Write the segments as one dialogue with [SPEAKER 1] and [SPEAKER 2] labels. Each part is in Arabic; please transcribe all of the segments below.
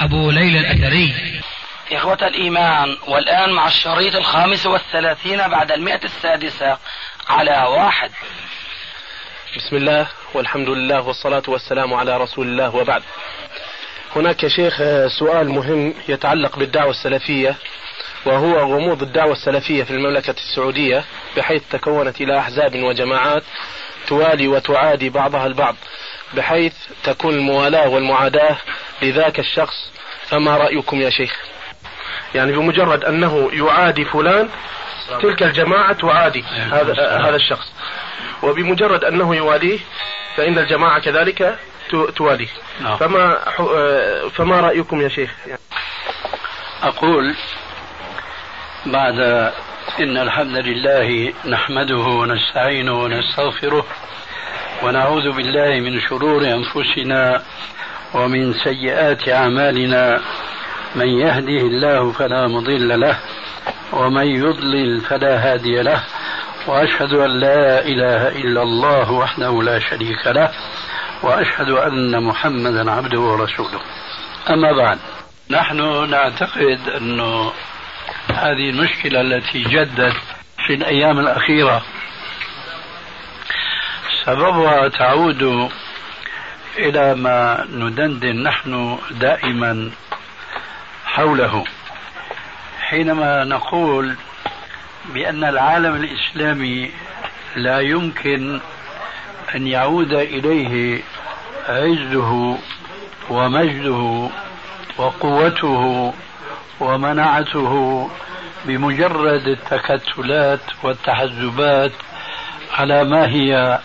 [SPEAKER 1] أبو ليلى الأثري.
[SPEAKER 2] إخوة الإيمان والآن مع الشريط الخامس والثلاثين بعد المئة السادسة على واحد.
[SPEAKER 3] بسم الله والحمد لله والصلاة والسلام على رسول الله وبعد. هناك يا شيخ سؤال مهم يتعلق بالدعوة السلفية وهو غموض الدعوة السلفية في المملكة السعودية بحيث تكونت إلى أحزاب وجماعات توالي وتعادي بعضها البعض. بحيث تكون الموالاة والمعاداة لذاك الشخص. فما رأيكم يا شيخ؟ يعني بمجرد أنه يعادي فلان تلك الجماعة تعادي هذا هذا الشخص. وبمجرد أنه يواليه فإن الجماعة كذلك تواليه
[SPEAKER 4] نعم.
[SPEAKER 3] فما فما رأيكم يا شيخ؟
[SPEAKER 4] أقول بعد إن الحمد لله نحمده ونستعينه ونستغفره ونعوذ بالله من شرور أنفسنا ومن سيئات أعمالنا. من يهده الله فلا مضل له ومن يضلل فلا هادي له. وأشهد أن لا إله إلا الله وحده لا شريك له. وأشهد أن محمدا عبده ورسوله. أما بعد نحن نعتقد أنه هذه المشكلة التي جدت في الأيام الأخيرة سببها تعود إلى ما ندندن نحن دائما حوله. حينما نقول بأن العالم الإسلامي لا يمكن أن يعود إليه عزه ومجده وقوته ومنعته بمجرد التكتلات والتحزبات على ما هي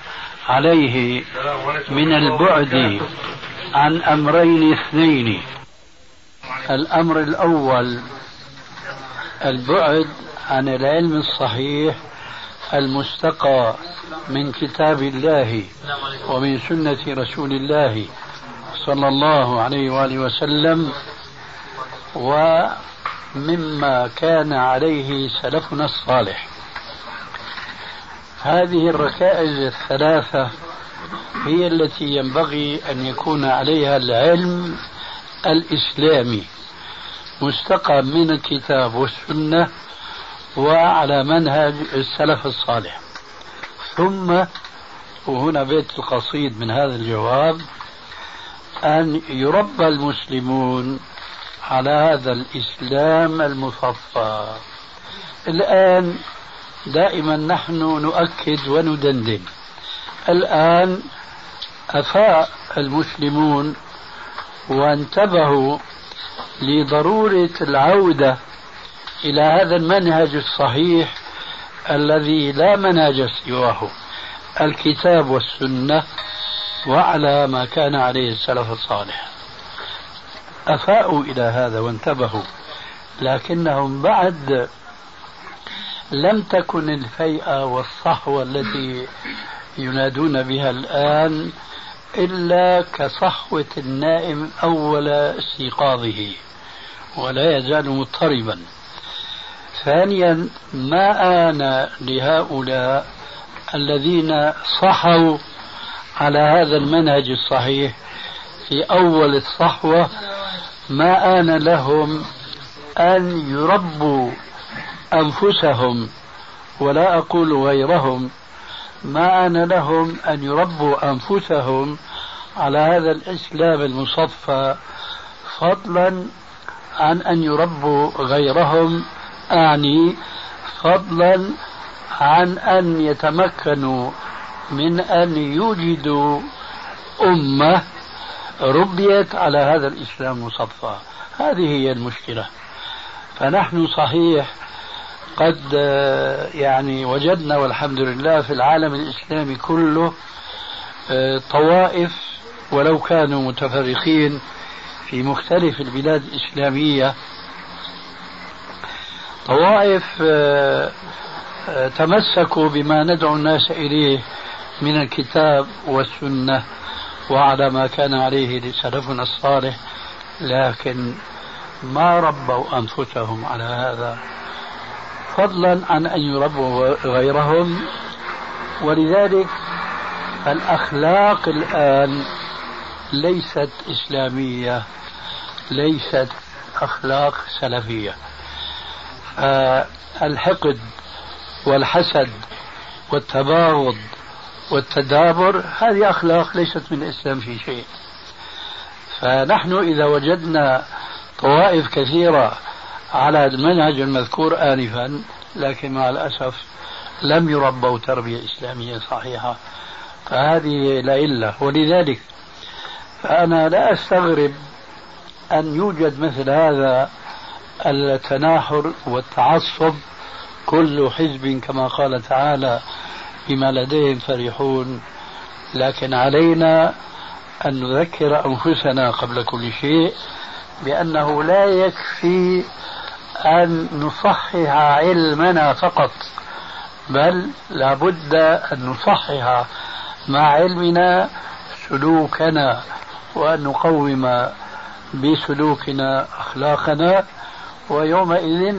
[SPEAKER 4] عليه من البعد عن أمرين اثنين. الأمر الأول البعد عن العلم الصحيح المستقى من كتاب الله ومن سنة رسول الله صلى الله عليه وآله وسلم ومما كان عليه سلفنا الصالح. هذه الركائز الثلاثة هي التي ينبغي أن يكون عليها العلم الإسلامي. مستقى من الكتاب والسنة وعلى منهج السلف الصالح. ثم وهنا بيت القصيد من هذا الجواب أن يربى المسلمون على هذا الإسلام المصفى. الآن دائما نحن نؤكد وندندن. الآن أفاء المسلمون وانتبهوا لضرورة العودة إلى هذا المنهج الصحيح الذي لا منهج سواه الكتاب والسنة وعلى ما كان عليه السلف الصالح. أفاءوا إلى هذا وانتبهوا لكنهم بعد لم تكن الفيئة والصحوة التي ينادون بها الآن إلا كصحوة النائم أول استيقاظه ولا يزال مضطربا. ثانيا ما آن لهؤلاء الذين صحوا على هذا المنهج الصحيح في أول الصحوة؟ ما آن لهم أن يربوا أنفسهم ولا أقول غيرهم ما آن لهم أن يربوا أنفسهم على هذا الإسلام المصفى فضلا عن أن يربوا غيرهم أعني فضلا عن أن يتمكنوا من أن يوجدوا أمة ربيت على هذا الإسلام المصفى. هذه هي المشكلة. فنحن صحيح قد يعني وجدنا والحمد لله في العالم الإسلامي كله طوائف ولو كانوا متفرقين في مختلف البلاد الإسلامية. طوائف آه، آه، تمسكوا بما ندعو الناس إليه من الكتاب والسنة وعلى ما كان عليه سلفنا الصالح لكن ما ربوا أنفسهم على هذا. فضلا عن أن يربوا غيرهم ولذلك الأخلاق الآن ليست إسلامية ليست أخلاق سلفية. الحقد والحسد والتباغض والتدابر هذه أخلاق ليست من الإسلام في شيء. فنحن إذا وجدنا طوائف كثيرة على المنهج المذكور آنفا لكن مع الأسف لم يربوا تربية إسلامية صحيحة. فهذه لعلة ولذلك فأنا لا أستغرب أن يوجد مثل هذا التناحر والتعصب كل حزب كما قال تعالى بما لديهم فرحون. لكن علينا أن نذكر أنفسنا قبل كل شيء بأنه لا يكفي أن نصحح علمنا فقط بل لابد أن نصحح مع علمنا سلوكنا وأن نقوم بسلوكنا أخلاقنا. ويومئذ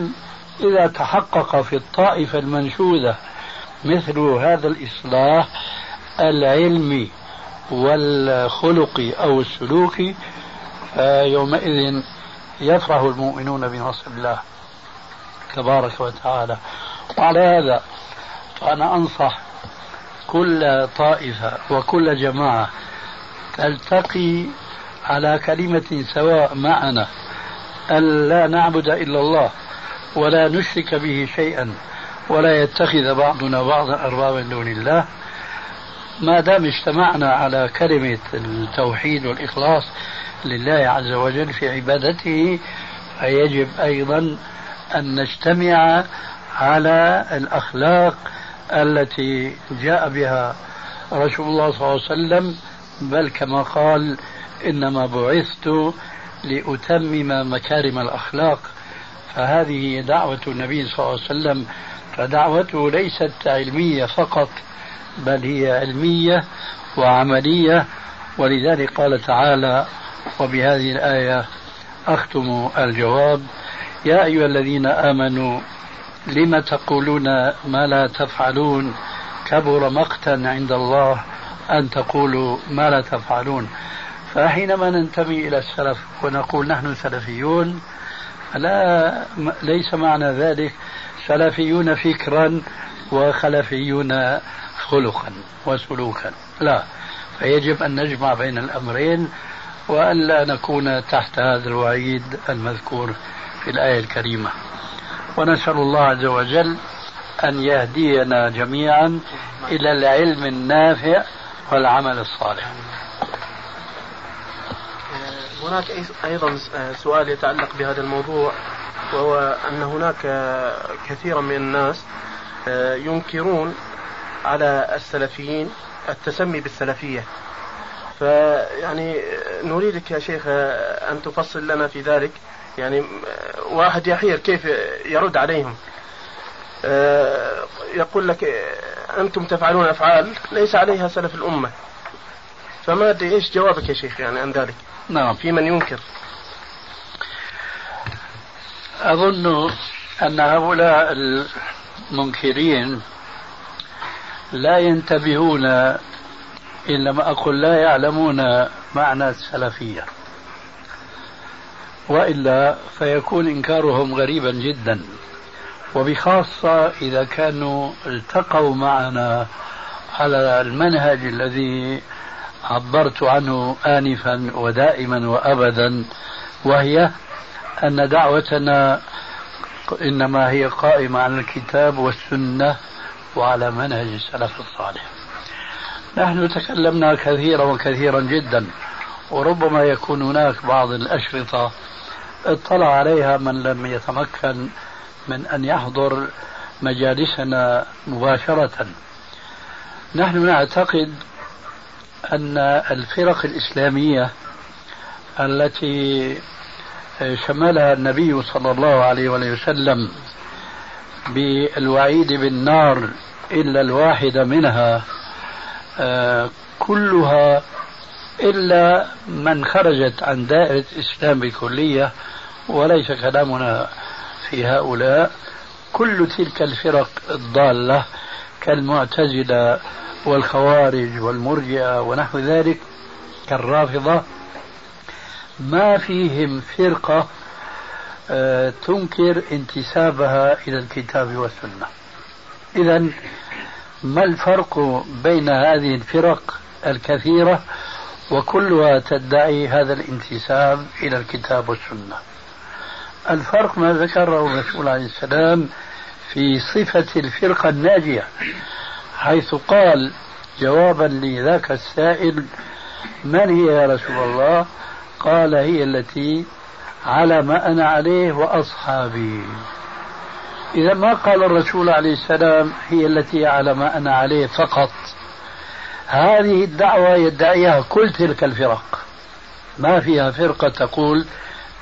[SPEAKER 4] إذا تحقق في الطائفة المنشودة مثل هذا الإصلاح العلمي والخلقي أو السلوكي فيومئذ يفرح المؤمنون بنصر الله. تبارك وتعالى. وعلى هذا فأنا أنصح كل طائفة وكل جماعة تلتقي على كلمة سواء معنا أن لا نعبد إلا الله ولا نشرك به شيئا ولا يتخذ بعضنا بعضا أربابا من دون الله. ما دام اجتمعنا على كلمة التوحيد والإخلاص لله عز وجل في عبادته فيجب أيضا أن نجتمع على الأخلاق التي جاء بها رسول الله صلى الله عليه وسلم بل كما قال إنما بعثت لأتمم مكارم الأخلاق. فهذه دعوة النبي صلى الله عليه وسلم. فدعوته ليست علمية فقط بل هي علمية وعملية. ولذلك قال تعالى وبهذه الآية أختم الجواب. يا أيها الذين آمنوا لم تقولون ما لا تفعلون؟ كبر مقتا عند الله أن تقولوا ما لا تفعلون. فحينما ننتمي إلى السلف ونقول نحن سلفيون لا ليس معنى ذلك. سلفيون فكرا وخلفيون خلقا وسلوكا. لا فيجب أن نجمع بين الأمرين وألا نكون تحت هذا الوعيد المذكور. في الآية الكريمة. ونسأل الله عز وجل أن يهدينا جميعا إلى العلم النافع والعمل الصالح.
[SPEAKER 3] هناك أيضا سؤال يتعلق بهذا الموضوع وهو أن هناك كثيرا من الناس ينكرون على السلفيين التسمي بالسلفية. فيعني نريدك يا شيخ أن تفصل لنا في ذلك. يعني واحد يحير كيف يرد عليهم؟ يقول لك أنتم تفعلون أفعال ليس عليها سلف الأمة. فما أدري إيش جوابك يا شيخ يعني عن ذلك؟
[SPEAKER 4] نعم.
[SPEAKER 3] في من ينكر؟
[SPEAKER 4] أظن أن هؤلاء المنكرين لا ينتبهون إن لم أقل لا يعلمون معنى السلفية. وإلا فيكون إنكارهم غريبا جدا. وبخاصة إذا كانوا التقوا معنا على المنهج الذي عبرت عنه آنفا ودائما وأبدا وهي أن دعوتنا إنما هي قائمة على الكتاب والسنة وعلى منهج السلف الصالح. نحن تكلمنا كثيرا وكثيرا جدا. وربما يكون هناك بعض الأشرطة اطلع عليها من لم يتمكن من أن يحضر مجالسنا مباشرة. نحن نعتقد أن الفرق الإسلامية التي شملها النبي صلى الله عليه وسلم بالوعيد بالنار إلا الواحدة منها آه، كلها إلا من خرجت عن دائرة الإسلام بكلية وليس كلامنا في هؤلاء. كل تلك الفرق الضالة كالمعتزلة والخوارج والمرجئة ونحو ذلك كالرافضة ما فيهم فرقة آه، تنكر انتسابها إلى الكتاب والسنة. إذا ما الفرق بين هذه الفرق الكثيرة؟ وكلها تدعي هذا الانتساب إلى الكتاب والسنة. الفرق ما ذكره الرسول عليه السلام في صفة الفرقة الناجية حيث قال جوابا لذاك السائل من هي يا رسول الله؟ قال هي التي على ما أنا عليه وأصحابي. إذا ما قال الرسول عليه السلام هي التي على ما أنا عليه فقط. هذه الدعوة يدعيها كل تلك الفرق. ما فيها فرقة تقول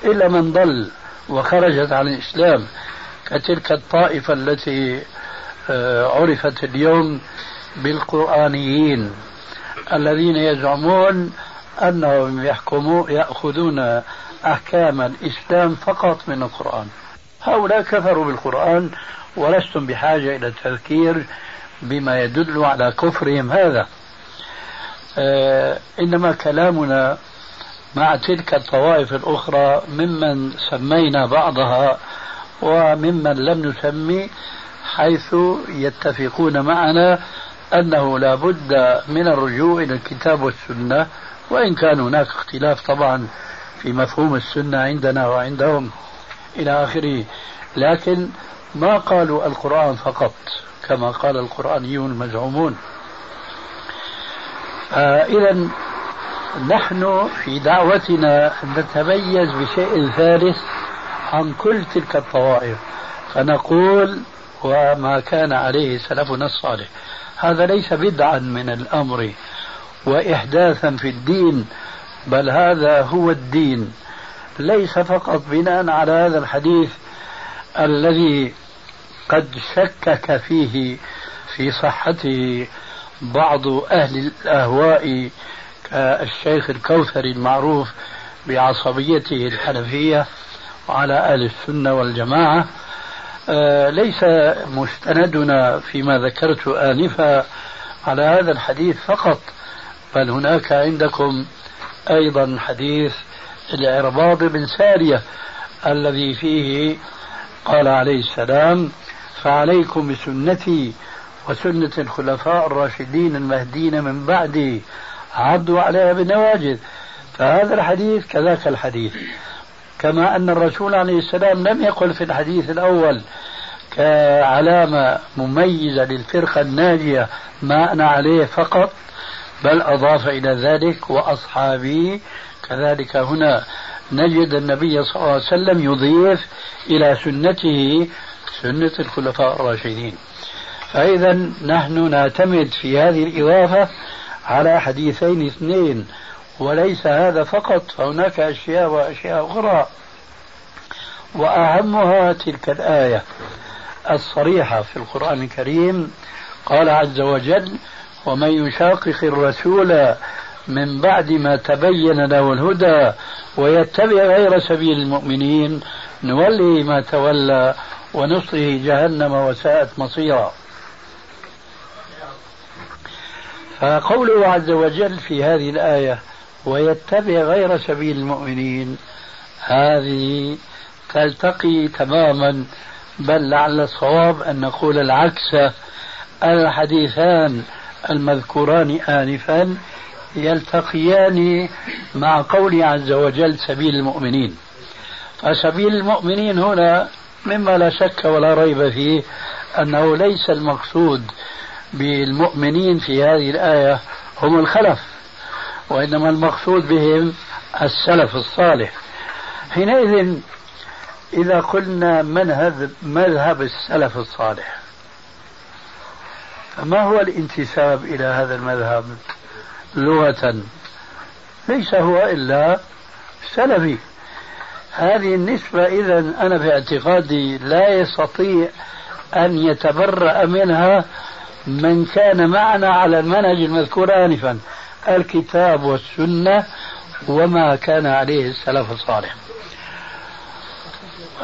[SPEAKER 4] إلا من ضل وخرجت عن الإسلام كتلك الطائفة التي آه، عرفت اليوم بالقرآنيين الذين يزعمون أنهم يحكمون يأخذون أحكام الإسلام فقط من القرآن. هؤلاء كفروا بالقرآن ولستم بحاجة إلى التذكير بما يدل على كفرهم هذا. إنما كلامنا مع تلك الطوائف الأخرى ممن سمينا بعضها وممن لم نسمي حيث يتفقون معنا أنه لا بد من الرجوع إلى الكتاب والسنة وإن كان هناك اختلاف طبعا في مفهوم السنة عندنا وعندهم إلى آخره. لكن ما قالوا القرآن فقط كما قال القرآنيون المزعومون. آه إذا نحن في دعوتنا نتميز بشيء ثالث عن كل تلك الطوائف. فنقول وما كان عليه سلفنا الصالح. هذا ليس بدعا من الأمر وإحداثا في الدين بل هذا هو الدين. ليس فقط بناء على هذا الحديث الذي قد شكك فيه في صحته بعض أهل الأهواء كالشيخ الكوثري المعروف بعصبيته الحنفية وعلى أهل السنة والجماعة. آه، ليس مستندنا فيما ذكرت آنفا على هذا الحديث فقط بل هناك عندكم أيضا حديث العرباض بن سارية الذي فيه قال عليه السلام فعليكم بسنتي وسنة الخلفاء الراشدين المهديين من بعدي عضوا عليها بالنواجذ فهذا الحديث كذاك الحديث. كما أن الرسول عليه السلام لم يقل في الحديث الأول كعلامة مميزة للفرقة الناجية ما أنا عليه فقط بل أضاف إلى ذلك وأصحابي. كذلك هنا نجد النبي صلى الله عليه وسلم يضيف إلى سنته سنة الخلفاء الراشدين. فإذا نحن نعتمد في هذه الإضافة على حديثين اثنين وليس هذا فقط فهناك أشياء وأشياء أخرى. وأهمها تلك الآية الصريحة في القرآن الكريم قال عز وجل ومن يشاقق الرسول من بعد ما تبين له الهدى ويتبع غير سبيل المؤمنين نولي ما تولى ونصره جهنم وساءت مصيرا. فقوله عز وجل في هذه الآية ويتبع غير سبيل المؤمنين. هذه تلتقي تماما بل لعل الصواب أن نقول العكس. الحديثان المذكوران آنفا يلتقيان مع قوله عز وجل سبيل المؤمنين. فسبيل المؤمنين هنا مما لا شك ولا ريب فيه أنه ليس المقصود بالمؤمنين في هذه الآية هم الخلف وإنما المقصود بهم السلف الصالح. حينئذ إذا قلنا منهج مذهب السلف الصالح فما هو الانتساب إلى هذا المذهب؟ لغة ليس هو إلا سلفي. هذه النسبة إذا أنا في اعتقادي لا يستطيع أن يتبرأ منها من كان معنا على المنهج المذكور آنفا الكتاب والسنة وما كان عليه السلف الصالح.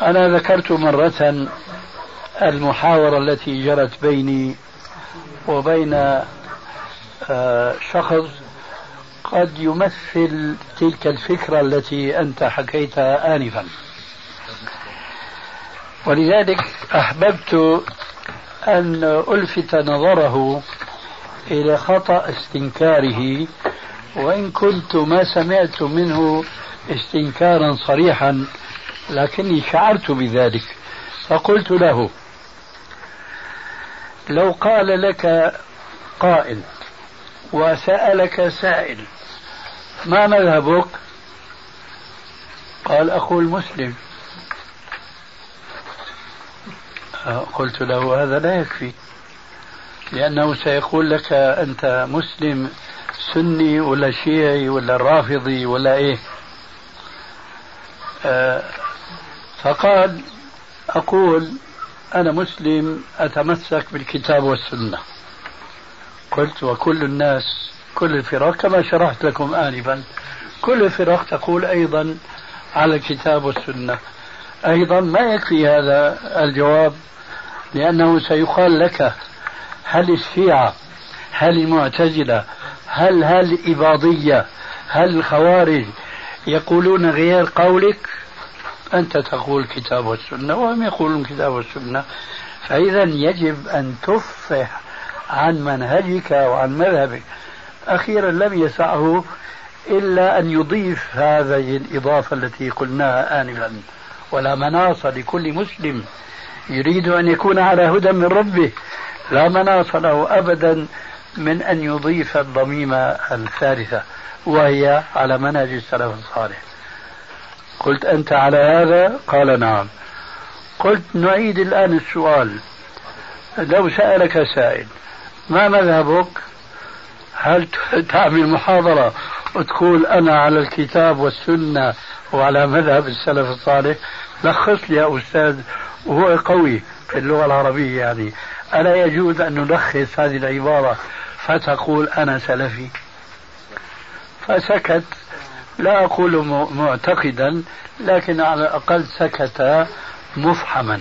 [SPEAKER 4] أنا ذكرت مرة المحاورة التي جرت بيني وبين آه، شخص قد يمثل تلك الفكرة التي أنت حكيتها آنفا. ولذلك أحببت أن ألفت نظره إلى خطأ استنكاره وإن كنت ما سمعت منه استنكارا صريحا لكني شعرت بذلك فقلت له لو قال لك قائل وسألك سائل ما مذهبك؟ قال أخو المسلم. قلت له هذا لا يكفي. لأنه سيقول لك أنت مسلم سني ولا شيعي ولا رافضي ولا إيه. آه، فقال أقول أنا مسلم أتمسك بالكتاب والسنة. قلت وكل الناس كل الفرق كما شرحت لكم آنفا. كل الفرق تقول أيضا على الكتاب والسنة. أيضا ما يكفي هذا الجواب. لأنه سيقال لك هل الشيعة هل المعتزلة هل هل الإباضية هل الخوارج يقولون غير قولك؟ أنت تقول الكتاب والسنة وهم يقولون الكتاب والسنة. فإذا يجب أن تفصح عن منهجك وعن مذهبك. أخيرا لم يسعه إلا أن يضيف هذه الإضافة التي قلناها آنفا. ولا مناص لكل مسلم يريد أن يكون على هدى من ربه لا مناص له أبدا من أن يضيف الضميمة الثالثة وهي على منهج السلف الصالح. قلت أنت على هذا؟ قال نعم. قلت نعيد الآن السؤال. لو سألك سائل ما مذهبك؟ هل تعمل محاضرة وتقول أنا على الكتاب والسنة وعلى مذهب السلف الصالح؟ لخص لي يا أستاذ وهو قوي في اللغة العربية يعني. ألا يجوز أن نلخص هذه العبارة فتقول أنا سلفي؟ فسكت. لا أقول معتقدا لكن على الأقل سكت مفحما.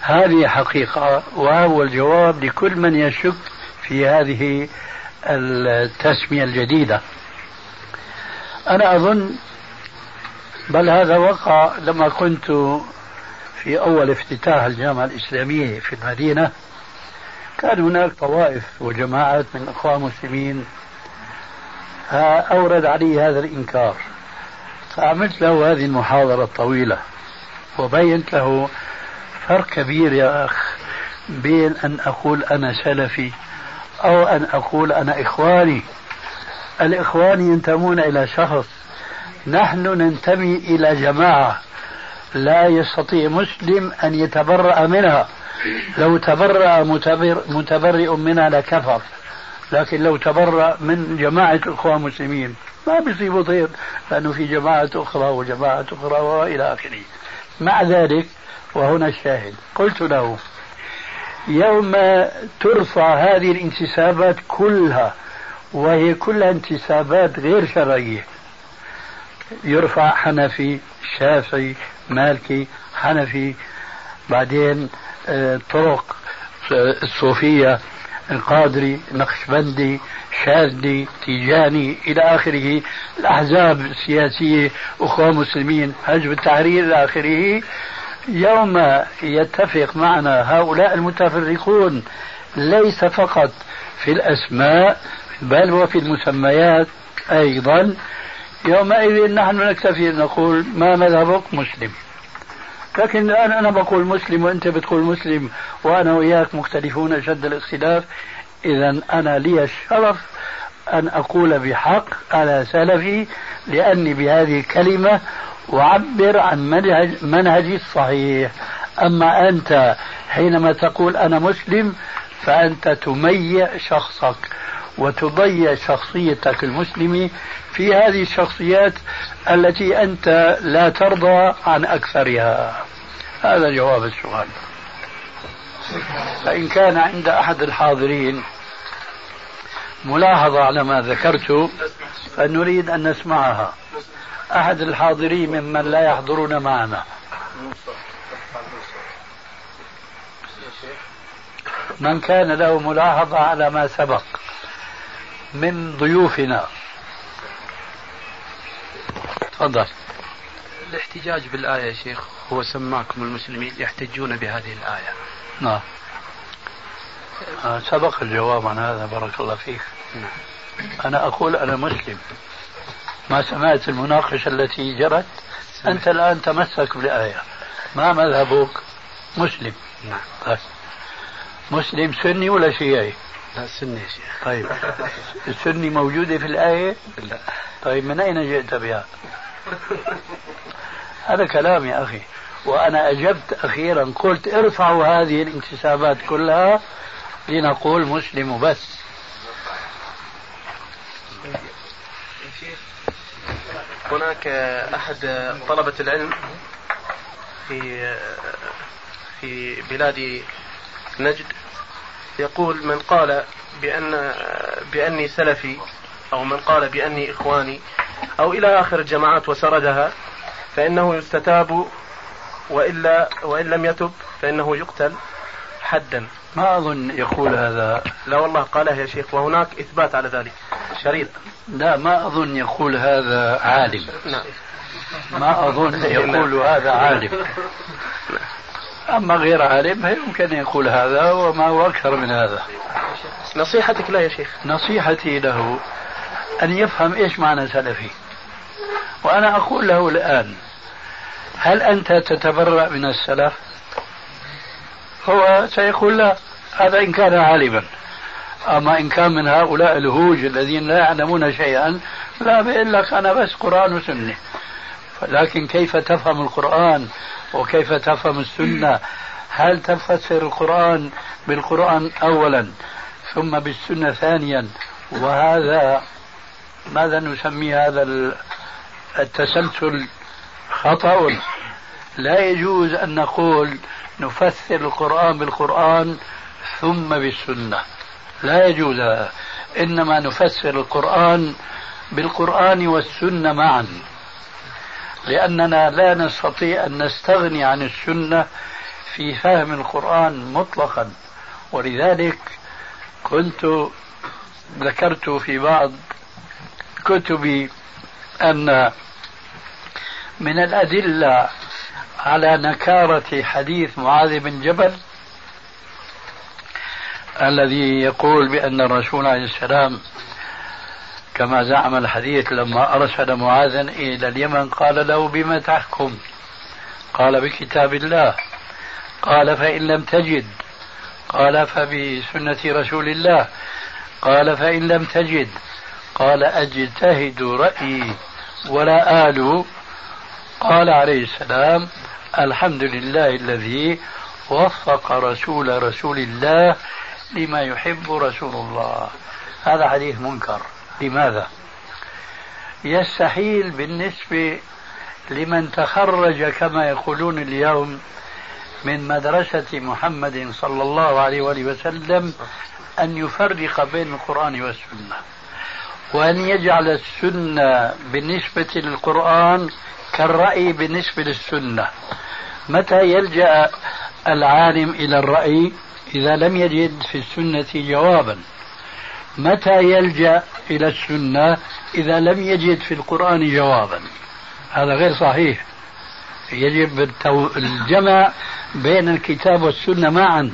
[SPEAKER 4] هذه حقيقة وهو الجواب لكل من يشك في هذه التسمية الجديدة. أنا أظن بل هذا وقع لما كنت في أول افتتاح الجامعة الإسلامية في المدينة. كان هناك طوائف وجماعات من الأخوان المسلمين أورد علي هذا الإنكار. فعملت له هذه المحاضرة الطويلة وبينت له فرق كبير يا أخ بين أن أقول أنا سلفي أو أن أقول أنا إخواني. الإخوان ينتمون إلى شخص نحن ننتمي إلى جماعة لا يستطيع مسلم أن يتبرأ منها. لو تبرأ متبر متبرئ منها لكفر. لكن لو تبرأ من جماعة الإخوان المسلمين ما بيصيبه طير لأنه في جماعة أخرى وجماعة أخرى وإلى آخره. مع ذلك وهنا الشاهد قلت له يوم ترفع هذه الانتسابات كلها وهي كلها انتسابات غير شرعية يرفع حنفي شافعي مالكي حنفي بعدين آه، طرق الصوفية القادري نقشبندي شاذلي تيجاني إلى آخره الأحزاب السياسية أخوة مسلمين حزب التحرير إلى آخره. يوم يتفق معنا هؤلاء المتفرقون ليس فقط في الأسماء بل وفي المسميات أيضا. يومئذ نحن نكتفي أن نقول ما مذهبك مسلم. لكن الآن أنا بقول مسلم وأنت بتقول مسلم وأنا وإياك مختلفون أشد الاختلاف. إذا أنا لي الشرف أن أقول بحق أنا سلفي لأني بهذه الكلمة أعبر عن منهج منهجي الصحيح. أما أنت حينما تقول أنا مسلم فأنت تميع شخصك. وتضيع شخصيتك المسلمة في هذه الشخصيات التي أنت لا ترضى عن أكثرها. هذا جواب السؤال. فإن كان عند أحد الحاضرين ملاحظة على ما ذكرت فنريد أن نسمعها. أحد الحاضرين ممن لا يحضرون معنا. من كان له ملاحظة على ما سبق. من ضيوفنا. تفضل.
[SPEAKER 3] الاحتجاج بالآية يا شيخ هو سماكم المسلمين يحتجون بهذه الآية.
[SPEAKER 4] نعم. آه، سبق الجواب عن هذا بارك الله فيك. نعم. أنا أقول أنا مسلم. ما سمعت المناقشة التي جرت أنت الآن تمسك بالآية ما مذهبك؟ مسلم.
[SPEAKER 3] نعم. طيب.
[SPEAKER 4] مسلم سني ولا شيعي؟
[SPEAKER 3] يا شيخ.
[SPEAKER 4] طيب. السني موجودة في الآية؟
[SPEAKER 3] لا.
[SPEAKER 4] طيب من أين جئت بها؟ هذا كلام يا أخي. وأنا أجبت أخيرا قلت ارفعوا هذه الانتسابات كلها لنقول مسلم بس.
[SPEAKER 3] هناك أحد طلبة العلم في في بلاد نجد. يقول من قال بأن بأني سلفي أو من قال بأني إخواني أو إلى آخر الجماعات وسردها فإنه يستتاب وإلا وإن لم يتب فإنه يقتل حدا.
[SPEAKER 4] ما أظن يقول هذا.
[SPEAKER 3] لا والله قالها يا شيخ وهناك إثبات على ذلك. شريط.
[SPEAKER 4] لا ما أظن يقول هذا عالم.
[SPEAKER 3] نعم.
[SPEAKER 4] ما أظن يقول هذا عالم. أما غير عالم يمكن يقول هذا وما هو أكثر من هذا.
[SPEAKER 3] نصيحتك له يا شيخ.
[SPEAKER 4] نصيحتي له أن يفهم إيش معنى سلفي. وأنا أقول له الآن هل أنت تتبرأ من السلف؟ هو سيقول لا هذا إن كان عالما. أما إن كان من هؤلاء الهوج الذين لا يعلمون شيئا لا بيقول لك أنا بس قرآن وسنة. لكن كيف تفهم القرآن؟ وكيف تفهم السنة؟ هل تفسر القرآن بالقرآن أولا ثم بالسنة ثانيا؟ وهذا ماذا نسمي هذا التسلسل؟ خطأ. لا يجوز أن نقول نفسر القرآن بالقرآن ثم بالسنة. لا يجوز. إنما نفسر القرآن بالقرآن والسنة معا. لأننا لا نستطيع أن نستغني عن السنة في فهم القرآن مطلقا. ولذلك كنت ذكرت في بعض كتبي أن من الأدلة على نكارة حديث معاذ بن جبل الذي يقول بأن الرسول عليه السلام كما زعم الحديث لما أرسل معاذا إلى اليمن قال له بما تحكم؟ قال بكتاب الله. قال فإن لم تجد. قال فبسنة رسول الله. قال فإن لم تجد. قال أجتهد رأيي ولا آل. قال عليه السلام الحمد لله الذي وفق رسول رسول الله لما يحب رسول الله. هذا حديث منكر. لماذا؟ يستحيل بالنسبة لمن تخرج كما يقولون اليوم من مدرسة محمد صلى الله عليه وآله وسلم أن يفرق بين القرآن والسنة وأن يجعل السنة بالنسبة للقرآن كالرأي بالنسبة للسنة. متى يلجأ العالم إلى الرأي؟ إذا لم يجد في السنة جوابا. متى يلجأ إلى السنة إذا لم يجد في القرآن جوابا؟ هذا غير صحيح. يجب الجمع بين الكتاب والسنة معا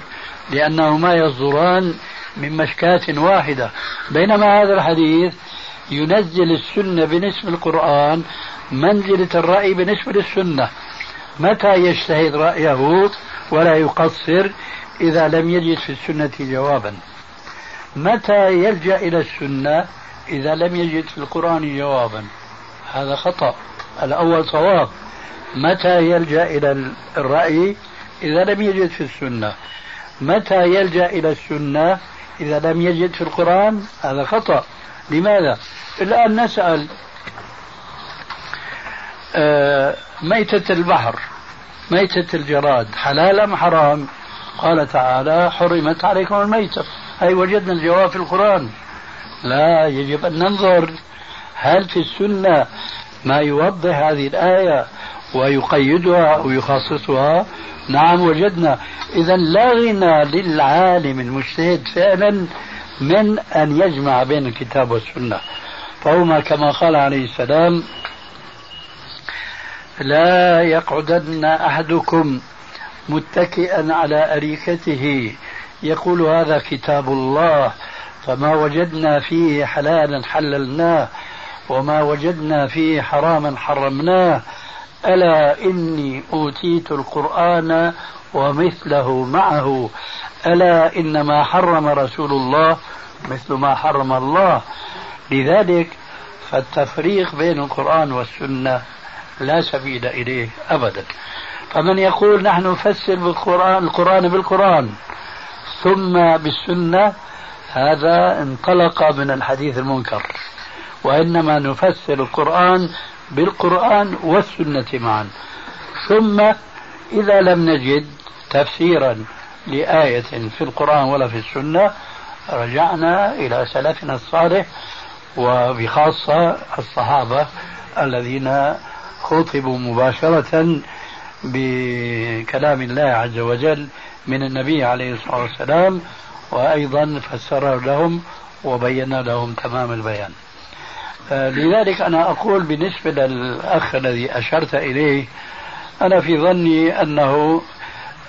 [SPEAKER 4] لأنهما يصدران من مشكاة واحدة. بينما هذا الحديث ينزل السنة بنسب القرآن منزلة الرأي بالنسبة للسنة. متى يجتهد رأيه ولا يقصر إذا لم يجد في السنة جوابا؟ متى يلجأ إلى السنة إذا لم يجد في القرآن جوابا؟ هذا خطأ. الأول صواب. متى يلجأ إلى الرأي إذا لم يجد في السنة؟ متى يلجأ إلى السنة إذا لم يجد في القرآن؟ هذا خطأ. لماذا؟ الآن نسأل آه، ميتة البحر ميتة الجراد حلال أم حرام؟ قال تعالى حرمت عليكم الميتة. أي وجدنا الجواب في القرآن. لا يجب أن ننظر هل في السنة ما يوضح هذه الآية ويقيدها أو يخصصها نعم وجدنا. إذا لا غنى للعالم المجتهد فعلا من أن يجمع بين الكتاب والسنة. فهما كما قال عليه السلام لا يقعدن أحدكم متكئا على أريكته يقول هذا كتاب الله فما وجدنا فيه حلالا حللناه وما وجدنا فيه حراما حرمناه ألا إني أوتيت القرآن ومثله معه ألا إنما حرم رسول الله مثل ما حرم الله. لذلك فالتفريق بين القرآن والسنة لا سبيل إليه أبدا. فمن يقول نحن نفسر بالقرآن القرآن بالقرآن ثم بالسنة هذا انطلق من الحديث المنكر وإنما نفسر القرآن بالقرآن والسنة معا. ثم إذا لم نجد تفسيرا لآية في القرآن ولا في السنة رجعنا إلى سلفنا الصالح وبخاصة الصحابة الذين خطبوا مباشرة بكلام الله عز وجل من النبي عليه الصلاة والسلام وأيضا فسر لهم وبين لهم تمام البيان. آه، لذلك أنا أقول بالنسبة للأخ الذي أشرت إليه أنا في ظني أنه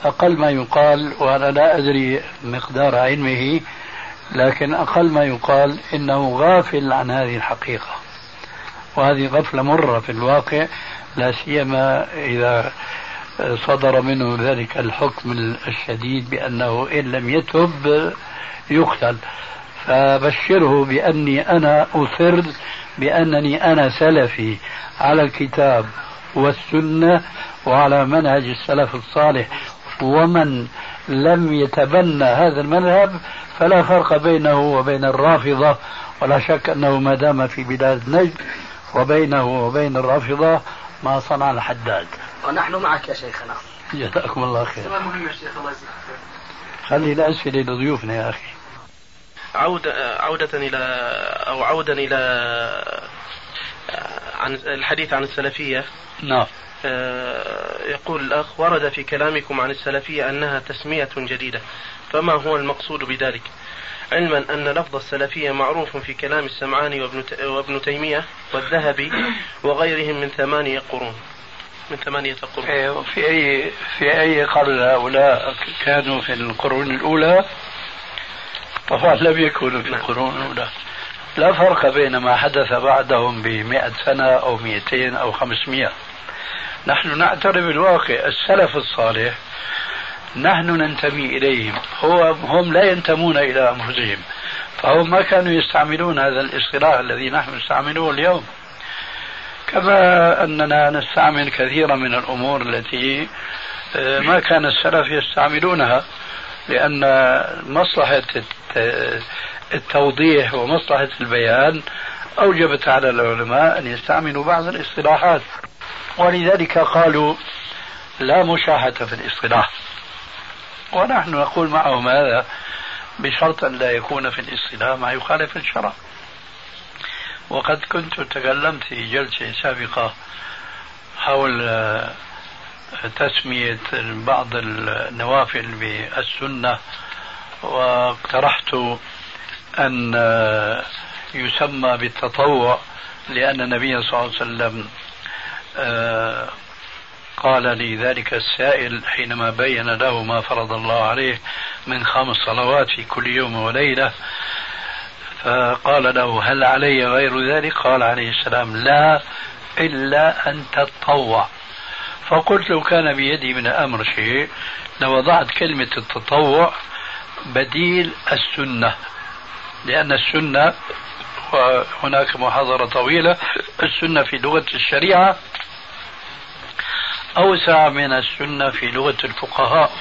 [SPEAKER 4] أقل ما يقال وأنا لا أدري مقدار علمه لكن أقل ما يقال إنه غافل عن هذه الحقيقة. وهذه غفلة مرة في الواقع لا سيما إذا صدر منه ذلك الحكم الشديد بأنه إن لم يتب يقتل. فبشره بأني أنا أصر بأنني أنا سلفي على الكتاب والسنة وعلى منهج السلف الصالح. ومن لم يتبنى هذا المذهب فلا فرق بينه وبين الرافضة. ولا شك أنه ما دام في بلاد نجد وبينه وبين الرافضة ما صنع الحداد.
[SPEAKER 2] ونحن معك يا شيخنا.
[SPEAKER 4] جزاكم الله خير.
[SPEAKER 2] سؤال مهم يا شيخ الله يجزيك
[SPEAKER 4] خلي الأسئلة لضيوفنا يا أخي.
[SPEAKER 3] عودة عودة إلى أو عودا إلى عن الحديث عن السلفية.
[SPEAKER 4] نعم.
[SPEAKER 3] آه، يقول الأخ ورد في كلامكم عن السلفية أنها تسمية جديدة. فما هو المقصود بذلك؟ علما أن لفظ السلفية معروف في كلام السمعاني وابن, وابن تيمية والذهبي وغيرهم من ثمانية قرون. من ثمانية قرون
[SPEAKER 4] إيه، في أي في أي قرن هؤلاء كانوا في القرون الأولى؟ طبعا لم يكونوا في القرون الأولى. لا فرق بين ما حدث بعدهم بمئة سنة أو مئتين أو خمسمائة نحن نعترف بالواقع. السلف الصالح نحن ننتمي إليهم. هو هم لا ينتمون إلى أنفسهم. فهم ما كانوا يستعملون هذا الاصطلاح الذي نحن نستعمله اليوم. كما أننا نستعمل كثيرا من الأمور التي آه، ما كان السلف يستعملونها لأن مصلحة التوضيح ومصلحة البيان أوجبت على العلماء أن يستعملوا بعض الاصطلاحات. ولذلك قالوا لا مشاحة في الاصطلاح. ونحن نقول معهم هذا بشرط أن لا يكون في الاصطلاح ما يخالف الشرع. وقد كنت تكلمت في جلسة سابقة حول تسمية بعض النوافل بالسنة واقترحت أن يسمى بالتطوع لأن النبي صلى الله عليه وسلم آه، قال لي ذلك السائل حينما بين له ما فرض الله عليه من خمس صلوات في كل يوم وليلة. فقال له هل علي غير ذلك؟ قال عليه السلام لا إلا أن تتطوع. فقلت لو كان بيدي من الأمر شيء لوضعت كلمة التطوع بديل السنة لأن السنة وهناك محاضرة طويلة السنة في لغة الشريعة أوسع من السنة في لغة الفقهاء.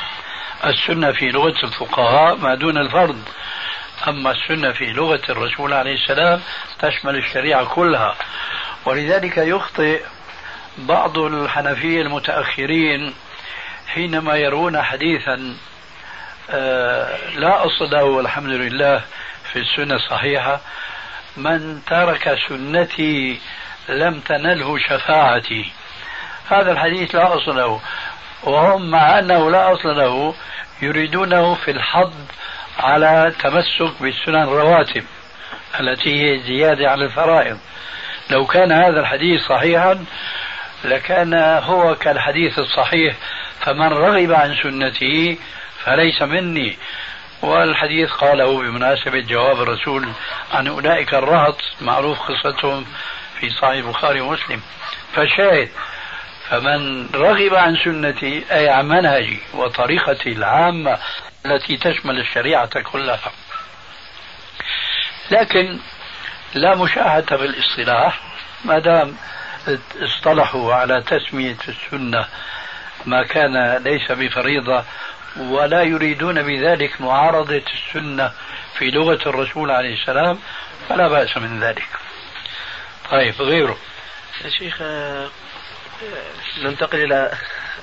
[SPEAKER 4] السنة في لغة الفقهاء ما دون الفرض. أما السنة في لغة الرسول عليه السلام تشمل الشريعة كلها. ولذلك يخطئ بعض الحنفية المتأخرين حينما يرون حديثا آه، لا أصل له والحمد لله في السنة الصحيحة من ترك سنتي لم تنله شفاعتي هذا الحديث لا أصل له وهم مع أنه لا أصل له يريدونه في الحض على تمسك بالسنن الرواتب التي هي زيادة على الفرائض. لو كان هذا الحديث صحيحا لكان هو كالحديث الصحيح فمن رغب عن سنتي فليس مني. والحديث قاله بمناسبة جواب الرسول عن أولئك الرهط معروف قصتهم في صحيح البخاري ومسلم. فشاهد فمن رغب عن سنتي أي عن منهجي وطريقتي العامة التي تشمل الشريعة كلها. لكن لا مشاهدة بالاصطلاح ما دام اصطلحوا على تسمية السنة ما كان ليس بفريضة ولا يريدون بذلك معارضة السنة في لغة الرسول عليه السلام فلا بأس من ذلك. طيب غيره.
[SPEAKER 3] يا شيخ آه، ننتقل إلى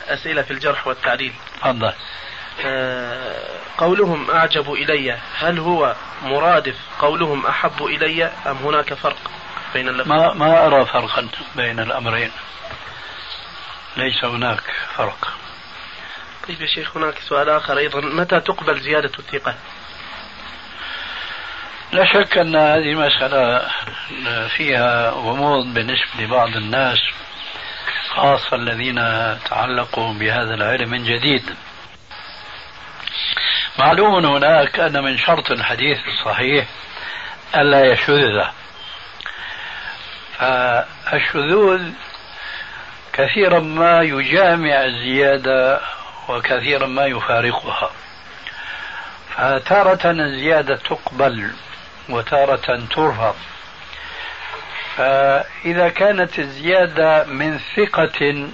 [SPEAKER 3] أسئلة في الجرح والتعديل.
[SPEAKER 4] تفضل.
[SPEAKER 3] آه، قولهم أعجب إلي. هل هو مرادف قولهم أحب إلي أم هناك فرق بين اللفظين
[SPEAKER 4] ما, ما أرى فرقا بين الأمرين. ليس هناك فرق.
[SPEAKER 3] طيب يا شيخ هناك سؤال آخر أيضا. متى تقبل زيادة الثقة؟
[SPEAKER 4] لا شك أن هذه المسألة فيها غموض بالنسبة لبعض الناس خاصة الذين تعلقوا بهذا العلم من جديد. معلوم هناك أن من شرط الحديث الصحيح ألا يشذ فالشذوذ كثيرا ما يجامع الزيادة وكثيرا ما يفارقها. فتارة الزيادة تقبل وتارة ترفض فإذا كانت الزيادة من ثقة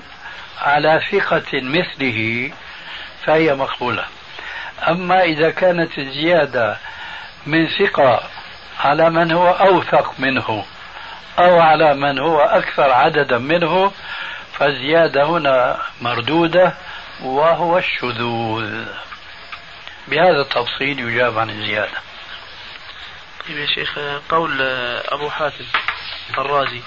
[SPEAKER 4] على ثقة مثله فهي مقبولة. أما إذا كانت الزيادة من ثقة على من هو أوثق منه أو على من هو أكثر عددا منه فالزيادة هنا مردودة وهو الشذوذ. بهذا التفصيل يجاب عن الزيادة.
[SPEAKER 3] طيب يا شيخ قول أبو حاتم الرازي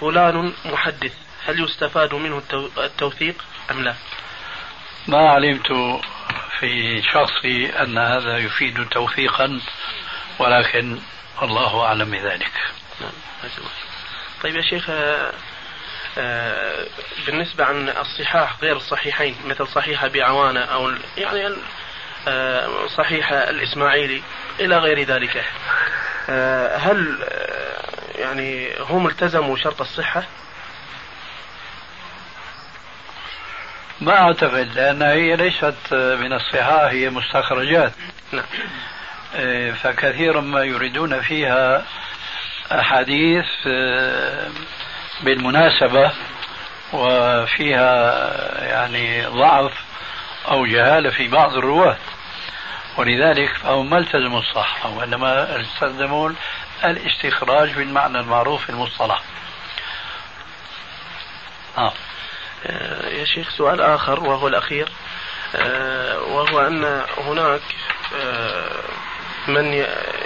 [SPEAKER 3] فلان محدث هل يستفاد منه التوثيق أم لا؟
[SPEAKER 4] ما علمت في شخصي أن هذا يفيد توثيقا ولكن الله أعلم بذلك نعم.
[SPEAKER 3] طيب يا شيخ آه، بالنسبة عن الصحاح غير الصحيحين مثل صحيح أبي عوانة أو يعني آه، صحيح الإسماعيلي إلى غير ذلك آه، هل يعني هم التزموا شرط الصحة؟
[SPEAKER 4] ما أعتقد لأن هي ليست من الصحاح هي مستخرجات
[SPEAKER 3] نعم.
[SPEAKER 4] فكثيرا ما يريدون فيها أحاديث بالمناسبة وفيها يعني ضعف أو جهالة في بعض الرواة ولذلك فهم ما التزموا الصحة وإنما استخدمون الاستخراج بالمعنى المعروف في المصطلح
[SPEAKER 3] آه. يا شيخ سؤال آخر وهو الأخير. آه وهو أن هناك آه من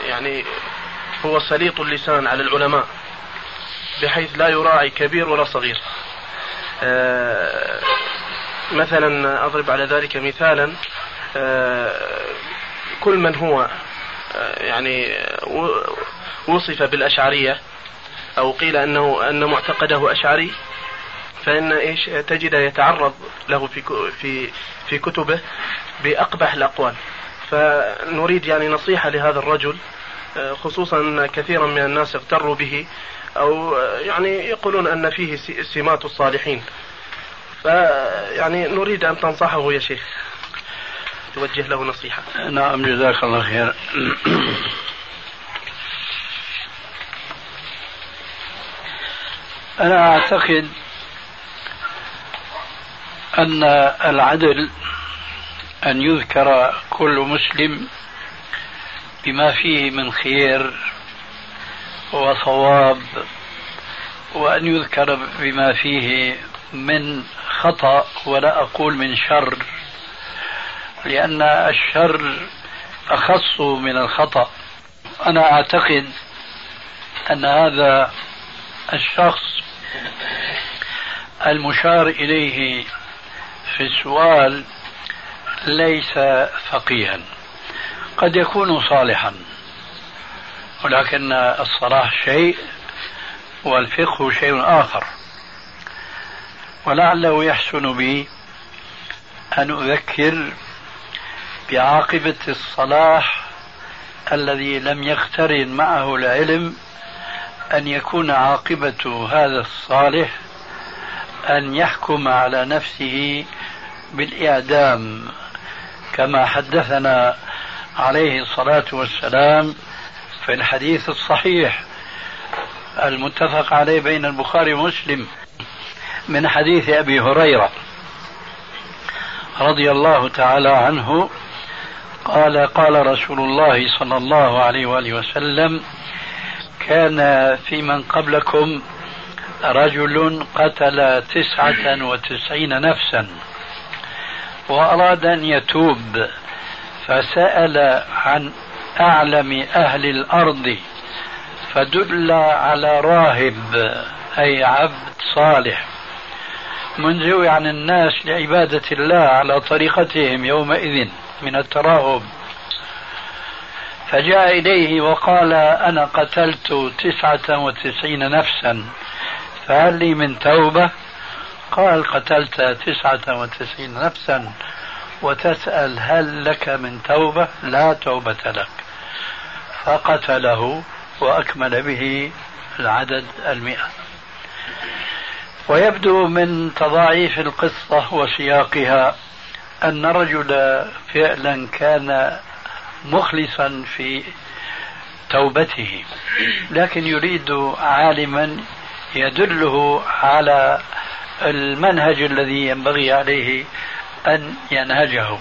[SPEAKER 3] يعني هو سليط اللسان على العلماء بحيث لا يراعي كبير ولا صغير. آه، مثلا أضرب على ذلك مثالا آه، كل من هو آه، يعني وصف بالأشعرية أو قيل أنه أن معتقده أشعري فإن إيش تجد يتعرض له في في في كتبه بأقبح الأقوال. فنريد يعني نصيحة لهذا الرجل خصوصا كثيرا من الناس اغتروا به أو يعني يقولون أن فيه سمات الصالحين. فيعني نريد أن تنصحه يا شيخ. توجه له نصيحة.
[SPEAKER 4] نعم جزاك الله خير أنا أعتقد أن العدل أن يذكر كل مسلم بما فيه من خير وصواب وأن يذكر بما فيه من خطأ ولا أقول من شر لأن الشر أخص من الخطأ. أنا أعتقد أن هذا الشخص المشار إليه في السؤال ليس فقيها قد يكون صالحا ولكن الصلاح شيء والفقه شيء آخر ولعله يحسن بي أن أذكر بعاقبة الصلاح الذي لم يقترن معه العلم أن يكون عاقبة هذا الصالح أن يحكم على نفسه بالإعدام كما حدثنا عليه الصلاة والسلام في الحديث الصحيح المتفق عليه بين البخاري ومسلم من حديث أبي هريرة رضي الله تعالى عنه قال قال رسول الله صلى الله عليه وآله وسلم كان في من قبلكم رجل قتل تسعة وتسعين نفسا وأراد أن يتوب فسأل عن أعلم أهل الأرض فدل على راهب أي عبد صالح. منزوي عن الناس لعبادة الله على طريقتهم يومئذ من التراهب فجاء إليه وقال أنا قتلت تسعة وتسعين نفسا فهل لي من توبة؟ قال قتلت تسعة وتسعين نفسا وتسأل هل لك من توبة؟ لا توبة لك. فقتله وأكمل به العدد المئة. ويبدو من تضاعيف القصة وسياقها أن الرجل فعلا كان مخلصا في توبته لكن يريد عالما يدله على المنهج الذي ينبغي عليه أن ينهجه.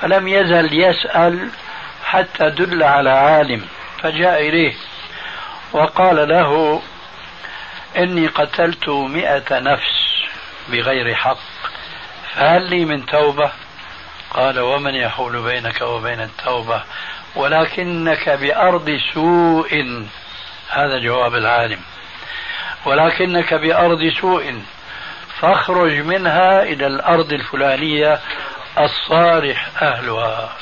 [SPEAKER 4] فلم يزل يسأل حتى دل على عالم فجاء إليه وقال له إني قتلت مئة نفس بغير حق فهل لي من توبة؟ قال ومن يحول بينك وبين التوبة؟ ولكنك بأرض سوء. هذا جواب العالم. ولكنك بأرض سوء. فاخرج منها إلى الأرض الفلانية الصالح أهلها.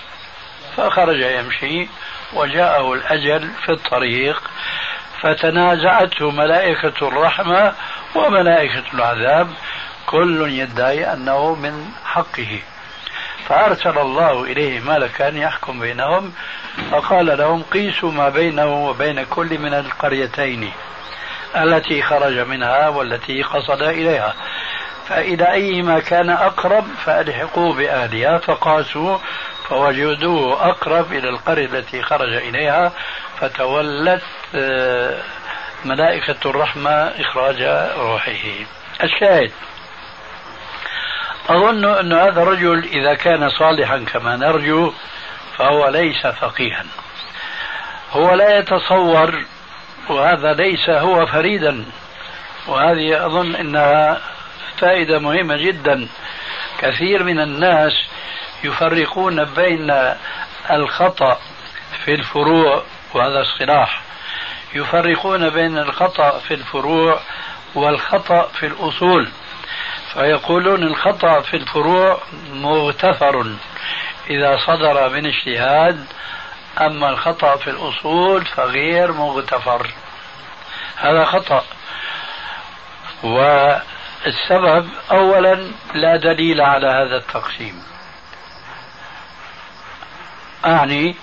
[SPEAKER 4] فخرج يمشي وجاءه الأجل في الطريق فتنازعته ملائكة الرحمة وملائكة العذاب كل يدعي أنه من حقه. فأرسل الله إليه ملكا يحكم بينهم فقال لهم قيسوا ما بينه وبين كل من القريتين التي خرج منها والتي قصد إليها. فإلى أيما كان أقرب فألحقوا بأهلها فقاسوا فوجدوه أقرب إلى القرية التي خرج إليها فتولت آه، ملائكة الرحمة إخراج روحه. الشاهد. أظن أن هذا الرجل إذا كان صالحا كما نرجو فهو ليس فقيها. هو لا يتصور وهذا ليس هو فريدا. وهذه أظن أنها فائدة مهمة جدا. كثير من الناس يفرقون بين الخطأ في الفروع وهذا اصطلاح. يفرقون بين الخطأ في الفروع والخطأ في الأصول. فيقولون الخطأ في الفروع مغتفر إذا صدر من اجتهاد أما الخطأ في الأصول فغير مغتفر. هذا خطأ. والسبب أولا لا دليل على هذا التقسيم. أعني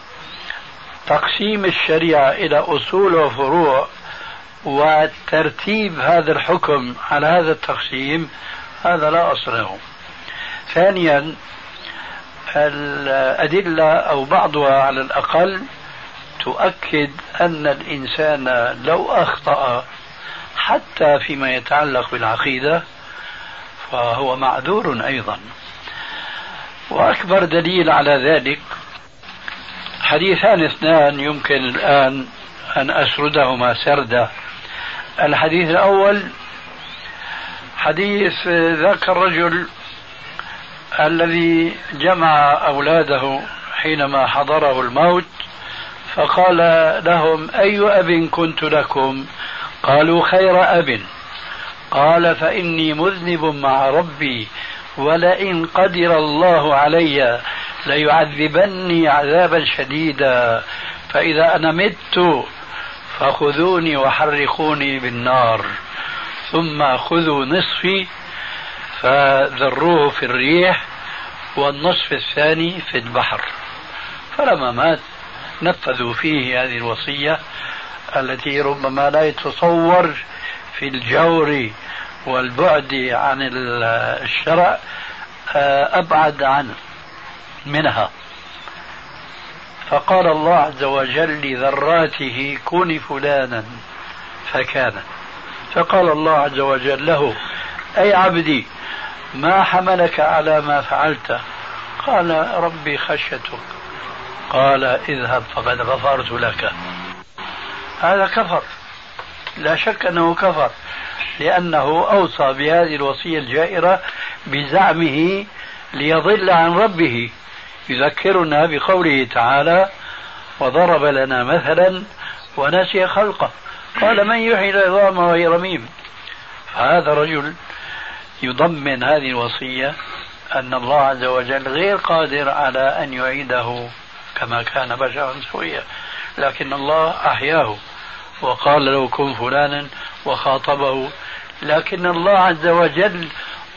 [SPEAKER 4] تقسيم الشريعة إلى أصول وفروع وترتيب هذا الحكم على هذا التقسيم هذا لا أصل له. ثانيا الأدلة أو بعضها على الأقل تؤكد أن الإنسان لو أخطأ حتى فيما يتعلق بالعقيدة فهو معذور أيضا. وأكبر دليل على ذلك حديثان اثنان يمكن الآن أن أسردهما سردا. الحديث الأول حديث ذاك الرجل الذي جمع أولاده حينما حضره الموت فقال لهم أي أب كنت لكم؟ قالوا خير أب. قال فإني مذنب مع ربي ولئن قدر الله علي ليعذبني عذابا شديدا. فإذا أنا مت فخذوني وحرقوني بالنار ثم خذوا نصفي فذروه في الريح والنصف الثاني في البحر. فلما مات نفذوا فيه هذه الوصية التي ربما لا يتصور في الجور والبعد عن الشرع آه، أبعد عنه منها. فقال الله عز وجل لذراته كن فلانا فكان. فقال الله عز وجل له أي عبدي ما حملك على ما فعلت؟ قال ربي خشيتك. قال اذهب فقد غفرت لك. هذا كفر. لا شك أنه كفر لأنه أوصى بهذه الوصية الجائرة بزعمه ليضل عن ربه يذكرنا بقوله تعالى وضرب لنا مثلا ونسي خلقه قال من يحيي العظام وهي رميم فهذا رجل يضمن هذه الوصية أن الله عز وجل غير قادر على أن يعيده كما كان بشرا سويا. لكن الله أحياه وقال له كن فلانا وخاطبه. لكن الله عز وجل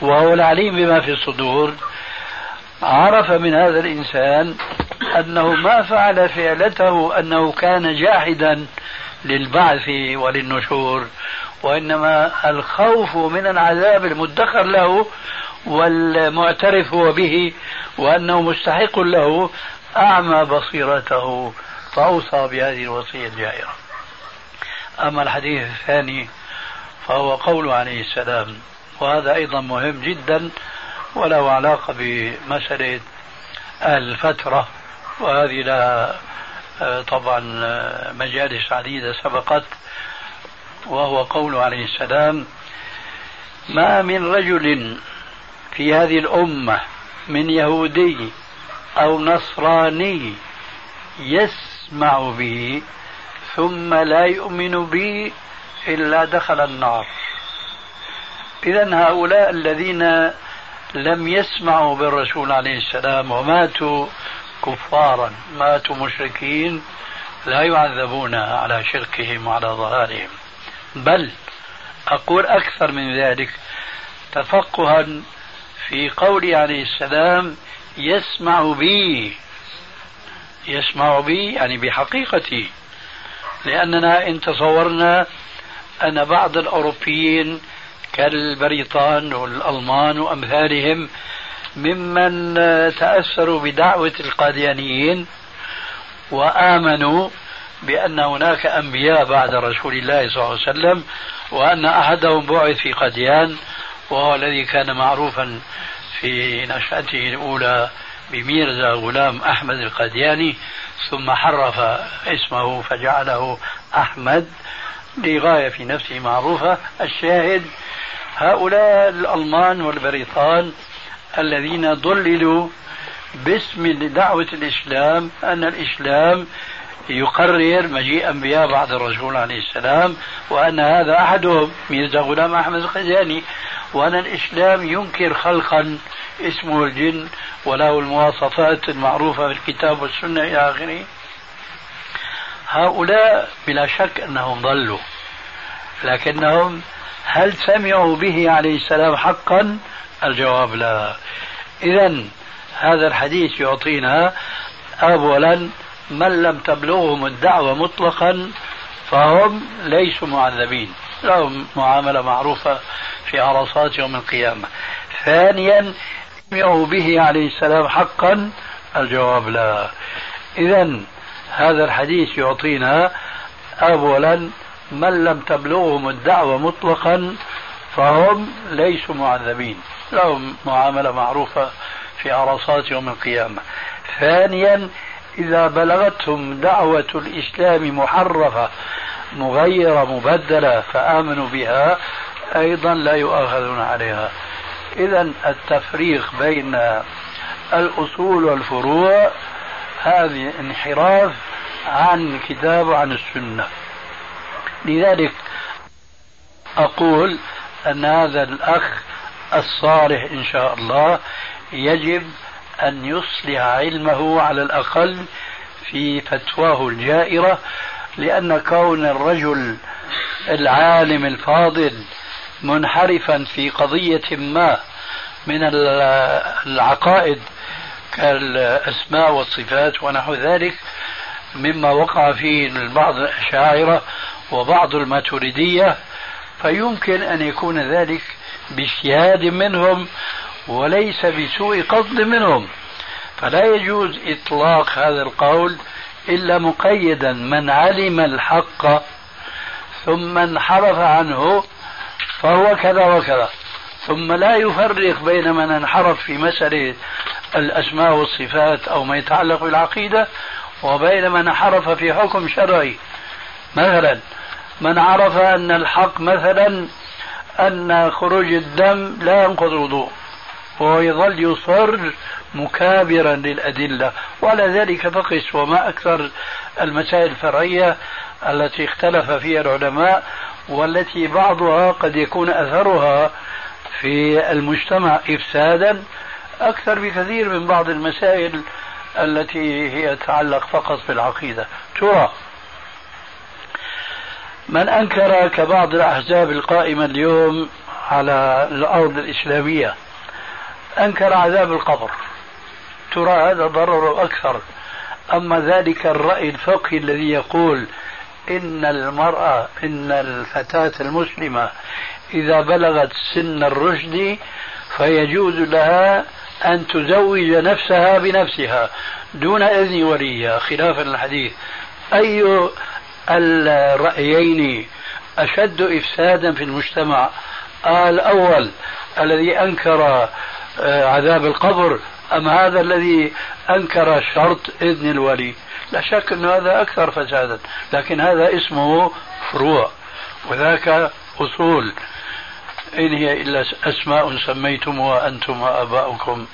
[SPEAKER 4] وهو العليم بما في الصدور عرف من هذا الإنسان أنه ما فعل فعلته أنه كان جاحدا للبعث وللنشور وإنما الخوف من العذاب المدخر له والمعترف هو به وأنه مستحق له أعمى بصيرته. فأوصى بهذه الوصية الجائرة. أما الحديث الثاني فهو قول عليه السلام وهذا أيضا مهم جدا وله علاقة بمسألة الفترة وهذه لها آه، طبعا آه، مجالس عديدة سبقت وهو قول عليه السلام ما من رجل في هذه الأمة من يهودي أو نصراني يسمع به ثم لا يؤمن به إلا دخل النار. إذا هؤلاء الذين لم يسمعوا بالرسول عليه السلام وماتوا كفارا ماتوا مشركين لا يعذبون على شركهم وعلى ضلالهم بل أقول أكثر من ذلك تفقها في قولي عليه السلام يسمع بي يسمع بي يعني بحقيقتي. لأننا إن تصورنا أن بعض الأوروبيين كالبريطان والألمان وأمثالهم ممن تأثروا بدعوة القاديانيين وآمنوا بأن هناك أنبياء بعد رسول الله صلى الله عليه وسلم وأن أحدهم بعث في قديان وهو الذي كان معروفا في نشأته الأولى بميرزا غلام أحمد القدياني ثم حرف اسمه فجعله أحمد لغاية في نفسه معروفة. الشاهد هؤلاء الألمان والبريطان الذين ضللوا باسم دعوة الإسلام أن الإسلام يقرر مجيء أنبياء بعد الرسول عليه السلام وأن هذا أحدهم ميرزا غلام أحمد الخزاني وأن الإسلام ينكر خلقا اسمه الجن وله المواصفات المعروفة في الكتاب والسنة إلى آخره. هؤلاء بلا شك أنهم ضلوا لكنهم هل سمعوا به عليه السلام حقا؟ الجواب لا. إذا هذا الحديث يعطينا أولا من لم تبلغهم الدعوة مطلقا فهم ليسوا معذبين. لهم معاملة معروفة في عرصات يوم القيامة. ثانيا سمعوا به عليه السلام حقا؟ الجواب لا. إذا هذا الحديث يعطينا أولا من لم تبلغهم الدعوة مطلقا فهم ليسوا معذبين. لهم معاملة معروفة في عرصات يوم القيامة. ثانيا إذا بلغتهم دعوة الإسلام محرفة مغيرة مبدلة فآمنوا بها أيضا لا يؤاخذون عليها. إذا التفريق بين الأصول والفروع هذه انحراف عن الكتاب وعن السنة. لذلك أقول أن هذا الأخ الصالح إن شاء الله يجب أن يصلح علمه على الأقل في فتواه الجائرة لأن كون الرجل العالم الفاضل منحرفا في قضية ما من العقائد كالأسماء والصفات ونحو ذلك مما وقع فيه بعض الأشاعرة وبعض الماتريدية فيمكن أن يكون ذلك باجتهاد منهم وليس بسوء قصد منهم. فلا يجوز إطلاق هذا القول إلا مقيدا من علم الحق ثم انحرف عنه فهو كذا وكذا. ثم لا يفرق بين من انحرف في مسألة الأسماء والصفات أو ما يتعلق بالعقيدة وبين من انحرف في حكم شرعي. مثلا من عرف أن الحق مثلا أن خروج الدم لا ينقض الوضوء وهو يظل يصر مكابرا للأدلة. وعلى ذلك فقس وما أكثر المسائل الفرعية التي اختلف فيها العلماء والتي بعضها قد يكون أثرها في المجتمع إفسادا أكثر بكثير من بعض المسائل التي هي تتعلق فقط بالعقيدة. ترى من أنكر كبعض الأحزاب القائمة اليوم على الأرض الإسلامية أنكر عذاب القبر. ترى هذا ضرر أكثر. أما ذلك الرأي الفقهي الذي يقول إن المرأة إن الفتاة المسلمة إذا بلغت سن الرشد فيجوز لها أن تزوج نفسها بنفسها دون إذن وليها. خلافا الحديث أي الرأيين أشد إفسادا في المجتمع؟ الأول الذي أنكر آه، عذاب القبر أم هذا الذي أنكر شرط إذن الولي؟ لا شك أن هذا أكثر فسادا لكن هذا اسمه فروع وذاك أصول. إن هي إلا أسماء سميتموها أنتم وآباؤكم.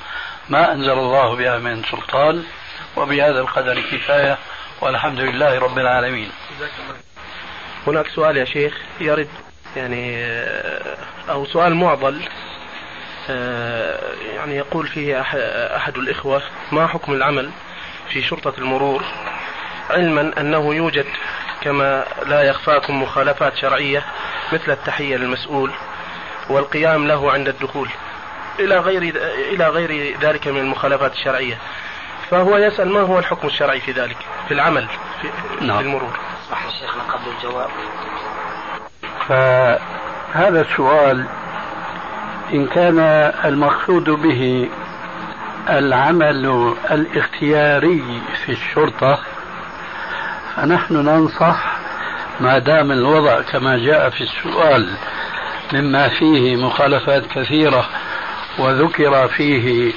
[SPEAKER 4] ما أنزل الله بها من سلطان وبهذا القدر كفاية والحمد لله رب العالمين.
[SPEAKER 3] هناك سؤال يا شيخ يرد يعني أو سؤال معضل. يعني يقول فيه أحد الإخوة ما حكم العمل في شرطة المرور؟ علما أنه يوجد كما لا يخفاكم مخالفات شرعية مثل التحية للمسؤول والقيام له عند الدخول. إلى غير إلى غير ذلك من المخالفات الشرعية. فهو يسأل ما هو الحكم الشرعي في ذلك في العمل في, نعم. في المرور؟
[SPEAKER 2] صح شيخنا قبل الجواب.
[SPEAKER 4] فهذا السؤال إن كان المقصود به العمل الاختياري في الشرطة فنحن ننصح ما دام الوضع كما جاء في السؤال مما فيه مخالفات كثيرة وذكر فيه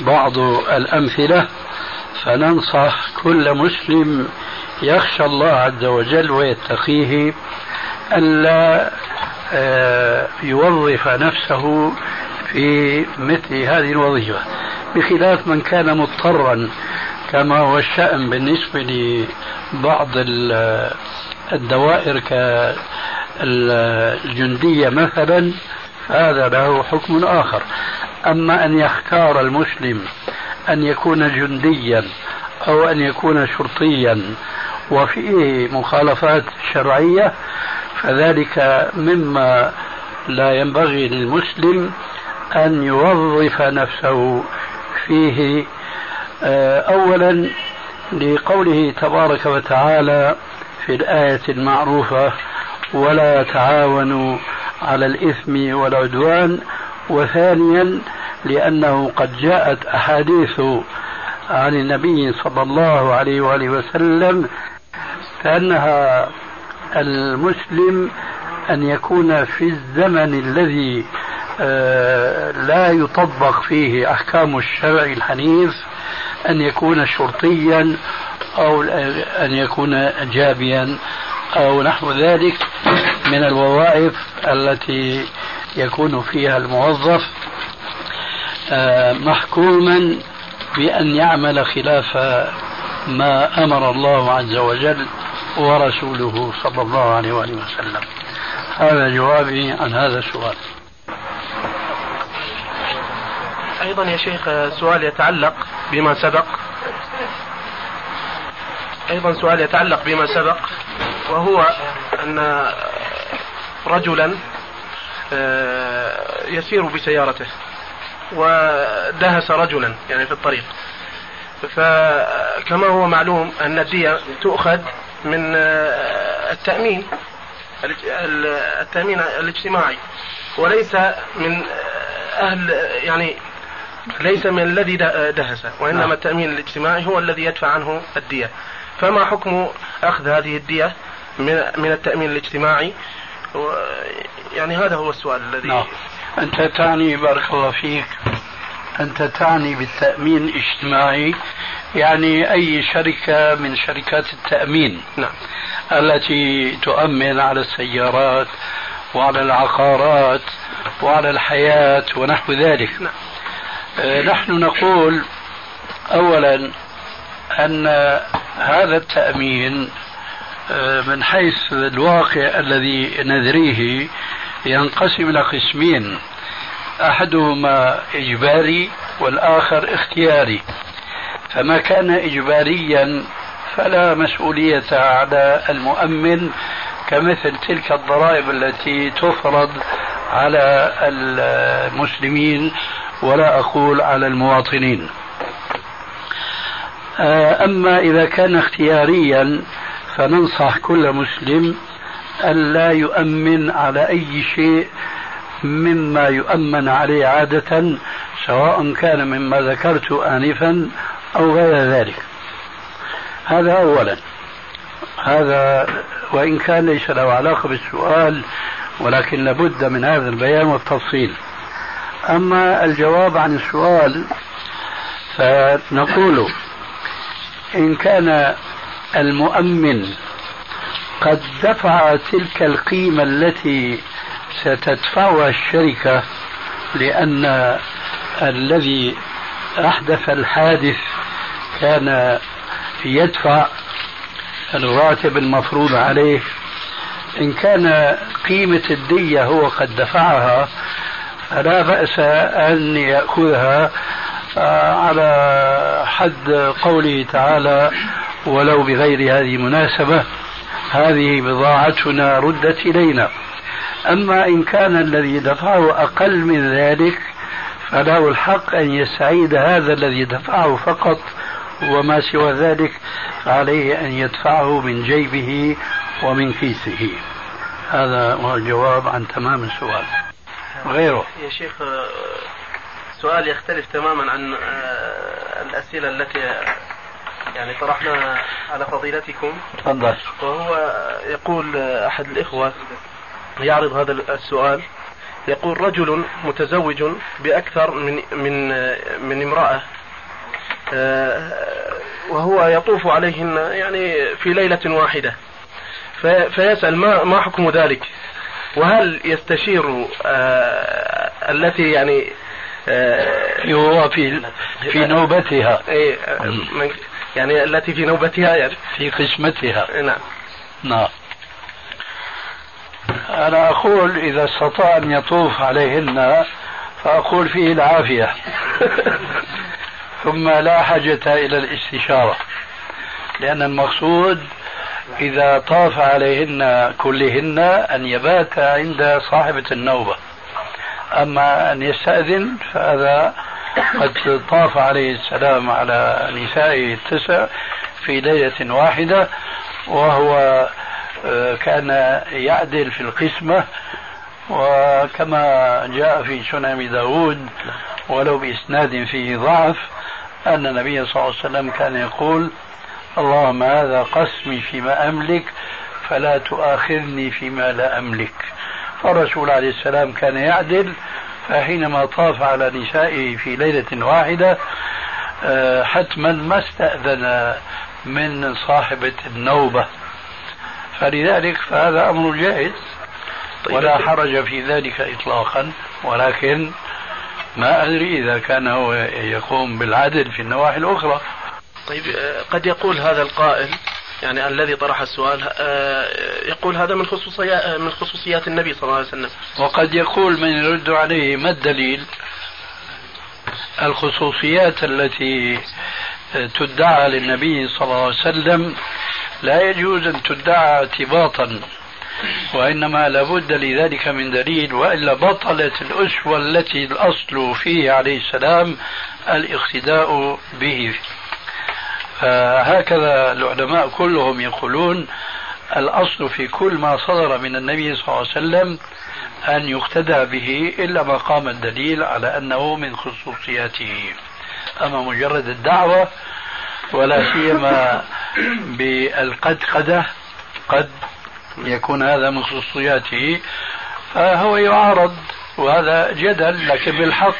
[SPEAKER 4] بعض الأمثلة فننصح كل مسلم يخشى الله عز وجل ويتقيه ألا يوظف نفسه في مثل هذه الوظيفة بخلاف من كان مضطرا كما هو الشأن بالنسبة لبعض الدوائر كالجندية مثلا هذا له حكم آخر. أما أن يختار المسلم أن يكون جنديا أو أن يكون شرطيا وفيه مخالفات شرعية فذلك مما لا ينبغي للمسلم أن يوظف نفسه فيه آه، أولا لقوله تبارك وتعالى في الآية المعروفة ولا تعاونوا على الإثم والعدوان وثانيا لأنه قد جاءت أحاديث عن النبي صلى الله عليه وآله وسلم كأنها المسلم أن يكون في الزمن الذي آه، لا يطبق فيه أحكام الشرع الحنيف أن يكون شرطيا أو أن يكون جابيا أو نحو ذلك من الوظائف التي يكون فيها الموظف آه، محكوما بأن يعمل خلاف ما أمر الله عز وجل ورسوله صلى الله عليه وآله وسلم. هذا جوابي عن هذا السؤال.
[SPEAKER 3] أيضا يا شيخ سؤال يتعلق بما سبق. أيضا سؤال يتعلق بما سبق وهو أن رجلا آه، يسير بسيارته ودهس رجلا يعني في الطريق. فكما هو معلوم أن الدية تؤخذ من آه، التأمين. التأمين الاجتماعي. وليس من أهل يعني ليس من الذي دهس. وإنما نعم. التأمين الاجتماعي هو الذي يدفع عنه الدية. فما حكم أخذ هذه الدية من من التأمين الاجتماعي؟ يعني هذا هو السؤال الذي
[SPEAKER 4] نعم. أنت تعني بارك الله فيك. أنت تعني بالتأمين الاجتماعي يعني أي شركة من شركات التأمين
[SPEAKER 3] نعم.
[SPEAKER 4] التي تؤمن على السيارات وعلى العقارات وعلى الحياة ونحو ذلك
[SPEAKER 3] نعم.
[SPEAKER 4] آه، نحن نقول أولا أن هذا التأمين آه، من حيث الواقع الذي ندريه ينقسم إلى قسمين أحدهما إجباري والآخر اختياري فما كان إجباريا فلا مسؤولية على المؤمن كمثل تلك الضرائب التي تفرض على المسلمين ولا أقول على المواطنين. آه، أما إذا كان اختياريا فننصح كل مسلم أن لا يؤمن على أي شيء مما يؤمن عليه عادة سواء كان مما ذكرت آنفا أو غير ذلك. هذا أولا. هذا وإن كان ليس له علاقة بالسؤال ولكن لابد من هذا البيان والتفصيل. أما الجواب عن السؤال فنقول إن كان المؤمن قد دفع تلك القيمة التي ستدفعها الشركة لأن الذي أحدث الحادث كان يدفع الراتب المفروض عليه. إن كان قيمة الدية هو قد دفعها فلا بأس أن يأخذها آه، على حد قوله تعالى ولو بغير هذه المناسبة هذه بضاعتنا ردت إلينا. أما إن كان الذي دفعه أقل من ذلك فله الحق أن يستعيد هذا الذي دفعه فقط وما سوى ذلك عليه أن يدفعه من جيبه ومن كيسه. هذا هو الجواب عن تمام السؤال. غيره.
[SPEAKER 3] يا شيخ سؤال يختلف تماما عن آه، الأسئلة التي يعني طرحناها على فضيلتكم.
[SPEAKER 4] تفضل.
[SPEAKER 3] وهو يقول أحد الإخوة يعرض هذا السؤال. يقول رجل متزوج بأكثر من من من امرأة آه، وهو يطوف عليهن يعني في ليلة واحدة فيسأل ما ما حكم ذلك؟ وهل يستشير آه التي يعني
[SPEAKER 4] آه هو في في نوبتها.
[SPEAKER 3] إيه، يعني التي في نوبتها يعني.
[SPEAKER 4] في قسمتها.
[SPEAKER 3] نعم.
[SPEAKER 4] نعم. أنا أقول إذا استطاع أن يطوف عليهن فأقول فيه العافية. ثم لا حاجة إلى الاستشارة. لأن المقصود إذا طاف عليهن كلهن أن يبات عند صاحبة النوبة. أما أن يستأذن فهذا قد طاف عليه السلام على نسائه التسع في ليلة واحدة وهو كان يعدل في القسمة وكما جاء في سنن داود ولو بإسناد فيه ضعف أن النبي صلى الله عليه وسلم كان يقول اللهم هذا قسمي فيما أملك فلا تؤاخذني فيما لا أملك. فالرسول عليه السلام كان يعدل فحينما طاف على نسائه في ليلة واحدة آه، حتما ما استأذن من صاحبة النوبة. فلذلك فهذا أمر جائز طيب ولا حرج في ذلك إطلاقا ولكن ما أدري إذا كان هو يقوم بالعدل في النواحي الأخرى.
[SPEAKER 3] طيب آه، قد يقول هذا القائل يعني الذي طرح السؤال آه، يقول هذا من خصوصيات آه، من خصوصيات النبي صلى الله عليه وسلم.
[SPEAKER 4] وقد يقول من يرد عليه ما الدليل؟ الخصوصيات التي تدعى للنبي صلى الله عليه وسلم لا يجوز أن تدعى اعتباطا وإنما لابد لذلك من دليل وإلا بطلت الأسوة التي الأصل فيه عليه السلام الاقتداء به. فهكذا العلماء كلهم يقولون الأصل في كل ما صدر من النبي صلى الله عليه وسلم أن يقتدى به إلا ما قام الدليل على أنه من خصوصياته. أما مجرد الدعوة ولا سيما بالقدقدة قد يكون هذا من خصوصياته. فهو يعارض وهذا جدل لكن بالحق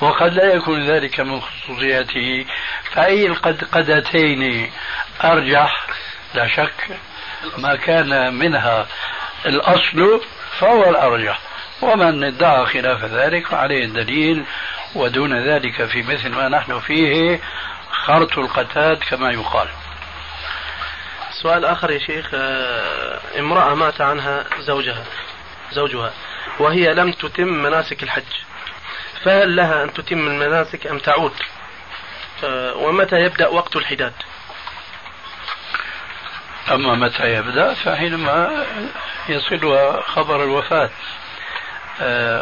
[SPEAKER 4] وقد لا يكون ذلك من خصوصياته. فأي القدقدتين أرجح؟ لا شك ما كان منها الأصل فهو الأرجح. ومن ادعى خلاف ذلك فعليه الدليل ودون ذلك في مثل ما نحن فيه خرط القتاد كما يقال.
[SPEAKER 3] سؤال آخر يا شيخ آه، امرأة مات عنها زوجها زوجها وهي لم تتم مناسك الحج فهل لها أن تتم المناسك أم تعود؟ آه، ومتى يبدأ وقت الحداد؟
[SPEAKER 4] أما متى يبدأ فحينما يصلها خبر الوفاة.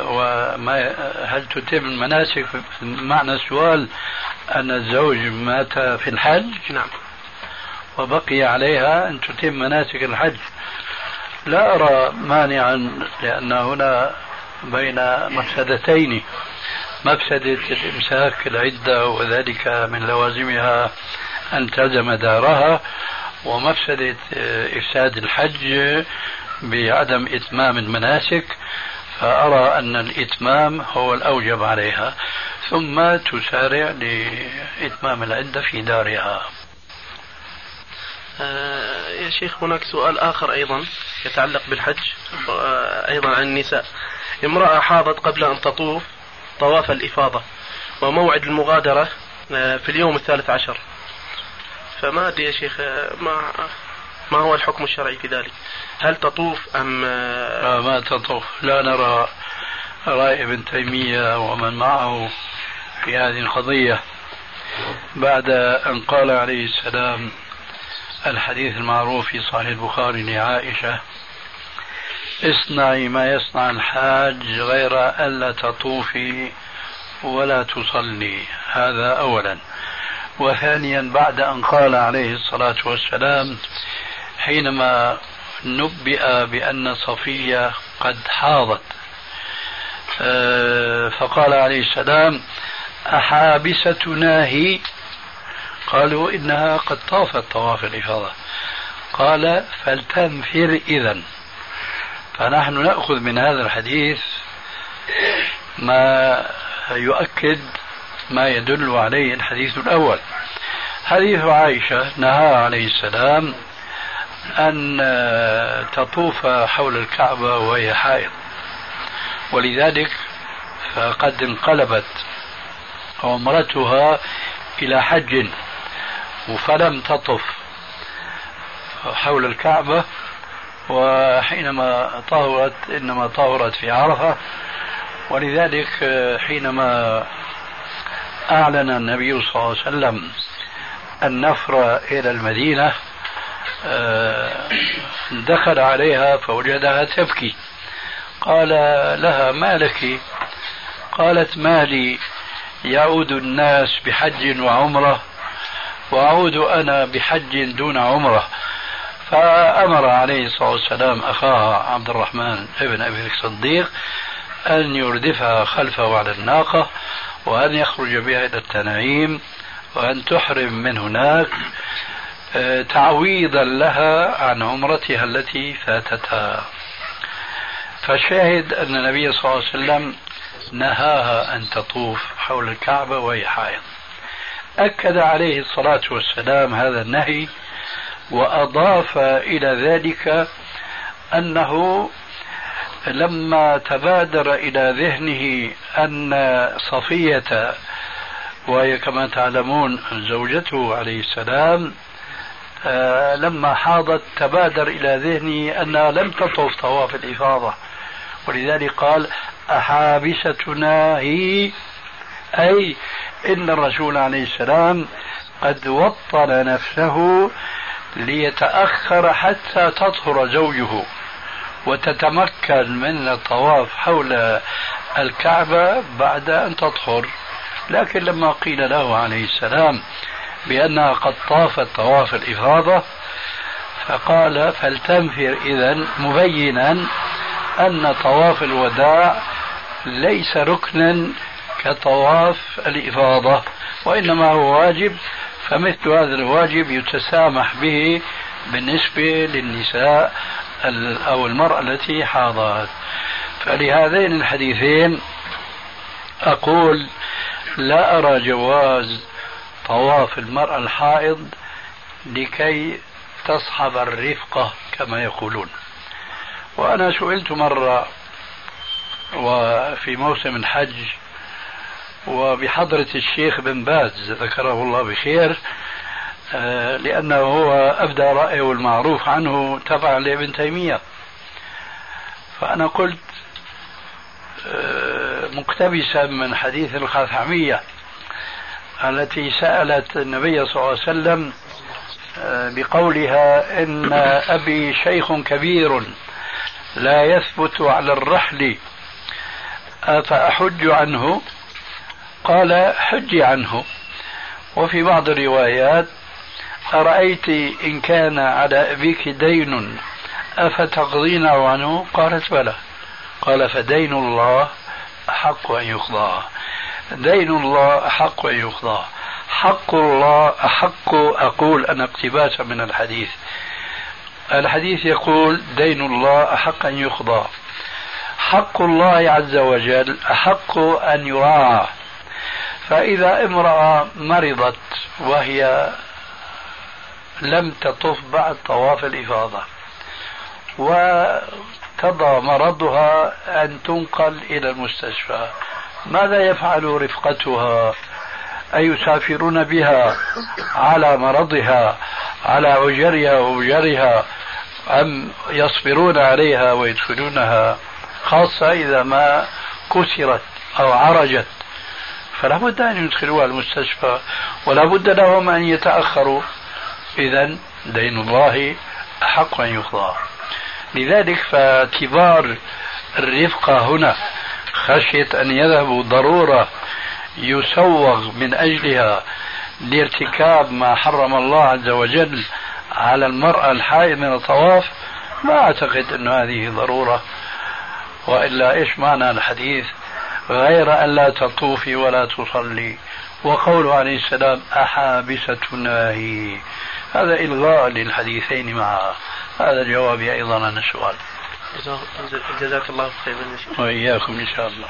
[SPEAKER 4] وما هل تتم المناسك معنى السؤال أن الزوج مات في الحج؟
[SPEAKER 3] نعم.
[SPEAKER 4] وبقي عليها أن تتم مناسك الحج. لا أرى مانعا لأن هنا بين مفسدتين. مفسدة الإمساك العدة وذلك من لوازمها أن تلزم دارها ومفسدة إفساد الحج بعدم إتمام المناسك. فأرى أن الإتمام هو الأوجب عليها ثم تسارع لإتمام العدة في دارها.
[SPEAKER 3] آه يا شيخ هناك سؤال آخر أيضا يتعلق بالحج آه أيضا عن النساء. امرأة حاضت قبل أن تطوف طواف الإفاضة وموعد المغادرة آه في اليوم الثالث عشر. فما أدري يا شيخ ما ما هو الحكم الشرعي في ذلك؟ هل تطوف أم
[SPEAKER 4] آه ما تطوف. لا نرى رأي ابن تيمية ومن معه في هذه القضية. بعد أن قال عليه السلام الحديث المعروف في صحيح البخاري لعائشة اصنعي ما يصنع الحاج غير ألا تطوفي ولا تصلي. هذا أولا. وثانيا بعد أن قال عليه الصلاة والسلام حينما نبئ بأن صفية قد حاضت آه، فقال عليه السلام أحابستنا هي؟ قالوا إنها قد طافت طواف الإفاضة. قال فلتنفر إذا فنحن نأخذ من هذا الحديث ما يؤكد ما يدل عليه الحديث الأول. حديث عائشة نهى عليه السلام أن تطوف حول الكعبة وهي حائض. ولذلك فقد انقلبت عمرتها إلى حج فلم تطف حول الكعبة وحينما طهرت إنما طهرت في عرفة. ولذلك حينما أعلن النبي صلى الله عليه وسلم النفر إلى المدينة دخل عليها فوجدها تبكي. قال لها ما لك؟ قالت ما لي. يعود الناس بحج وعمرة وأعود أنا بحج دون عمرة. فأمر عليه الصلاة والسلام أخاها عبد الرحمن ابن أبي الصديق أن يردفها خلفه على الناقة وأن يخرج بها إلى التنعيم وأن تحرم من هناك. آه، تعويضا لها عن عمرتها التي فاتتها. فشاهد أن النبي صلى الله عليه وسلم نهاها أن تطوف حول الكعبة وهي حائض. أكد عليه الصلاة والسلام هذا النهي وأضاف إلى ذلك أنه لما تبادر إلى ذهنه أن صفية وهي كما تعلمون زوجته عليه السلام آه، لما حاضت تبادر إلى ذهنه أنها لم تطوف طواف الإفاضة. ولذلك قال أحابستنا هي أي إن الرسول عليه السلام قد وطن نفسه ليتأخر حتى تطهر زوجه وتتمكن من الطواف حول الكعبة بعد أن تطهر. لكن لما قيل له عليه السلام بأنها قد طافت طواف الإفاضة فقال فلتنفر إذا مبينا أن طواف الوداع ليس ركنا كطواف الإفاضة وإنما هو واجب فمثل هذا الواجب يتسامح به بالنسبة للنساء أو المرأة التي حاضت فلهذين الحديثين أقول لا أرى جواز طواف المرأة الحائض لكي تصحب الرفقة كما يقولون. وأنا سئلت مرة وفي موسم الحج وبحضرة الشيخ بن باز ذكره الله بخير آه، لأنه هو أبدى رأيه المعروف عنه تبعا لابن تيمية. فأنا قلت آه، مقتبسا من حديث الخاثعمية التي سألت النبي صلى الله عليه وسلم آه، بقولها إن أبي شيخ كبير لا يثبت على الرحل أفأحج عنه؟ قال حجي عنه. وفي بعض الروايات أرأيت إن كان على أبيك دين أفتقضينه عنه؟ قالت بلى. قال فدين الله أحق أن يقضى دين الله أحق أن يقضى حق الله أحق أقول أنا اقتباسا من الحديث. الحديث يقول دين الله أحق أن يقضى حق الله عز وجل أحق أن يراعى. فإذا امرأة مرضت وهي لم تطف بعد طواف الإفاضة وقضى مرضها أن تنقل إلى المستشفى ماذا يفعل رفقتها؟ أيسافرون بها على مرضها على عجرها وأجرها أم يصبرون عليها ويدخلونها خاصة إذا ما كسرت أو عرجت. فلا بد أن يدخلوها المستشفى ولا بد لهم أن يتأخروا. إذا دين الله أحق أن يقضى لذلك فاعتبار الرفقة هنا خشية أن يذهبوا ضرورة يسوغ من أجلها لارتكاب ما حرم الله عز وجل على المرأة الحائض من الطواف ما أعتقد أن هذه ضرورة. وإلا إيش معنى الحديث؟ غير أن لا تطوفي ولا تصلي. وقوله عليه السلام أحابستنا هي هذا إلغاء للحديثين معا. هذا جوابي أيضا عن السؤال
[SPEAKER 3] جزاك الله خيرا
[SPEAKER 4] وإياكم إن شاء الله.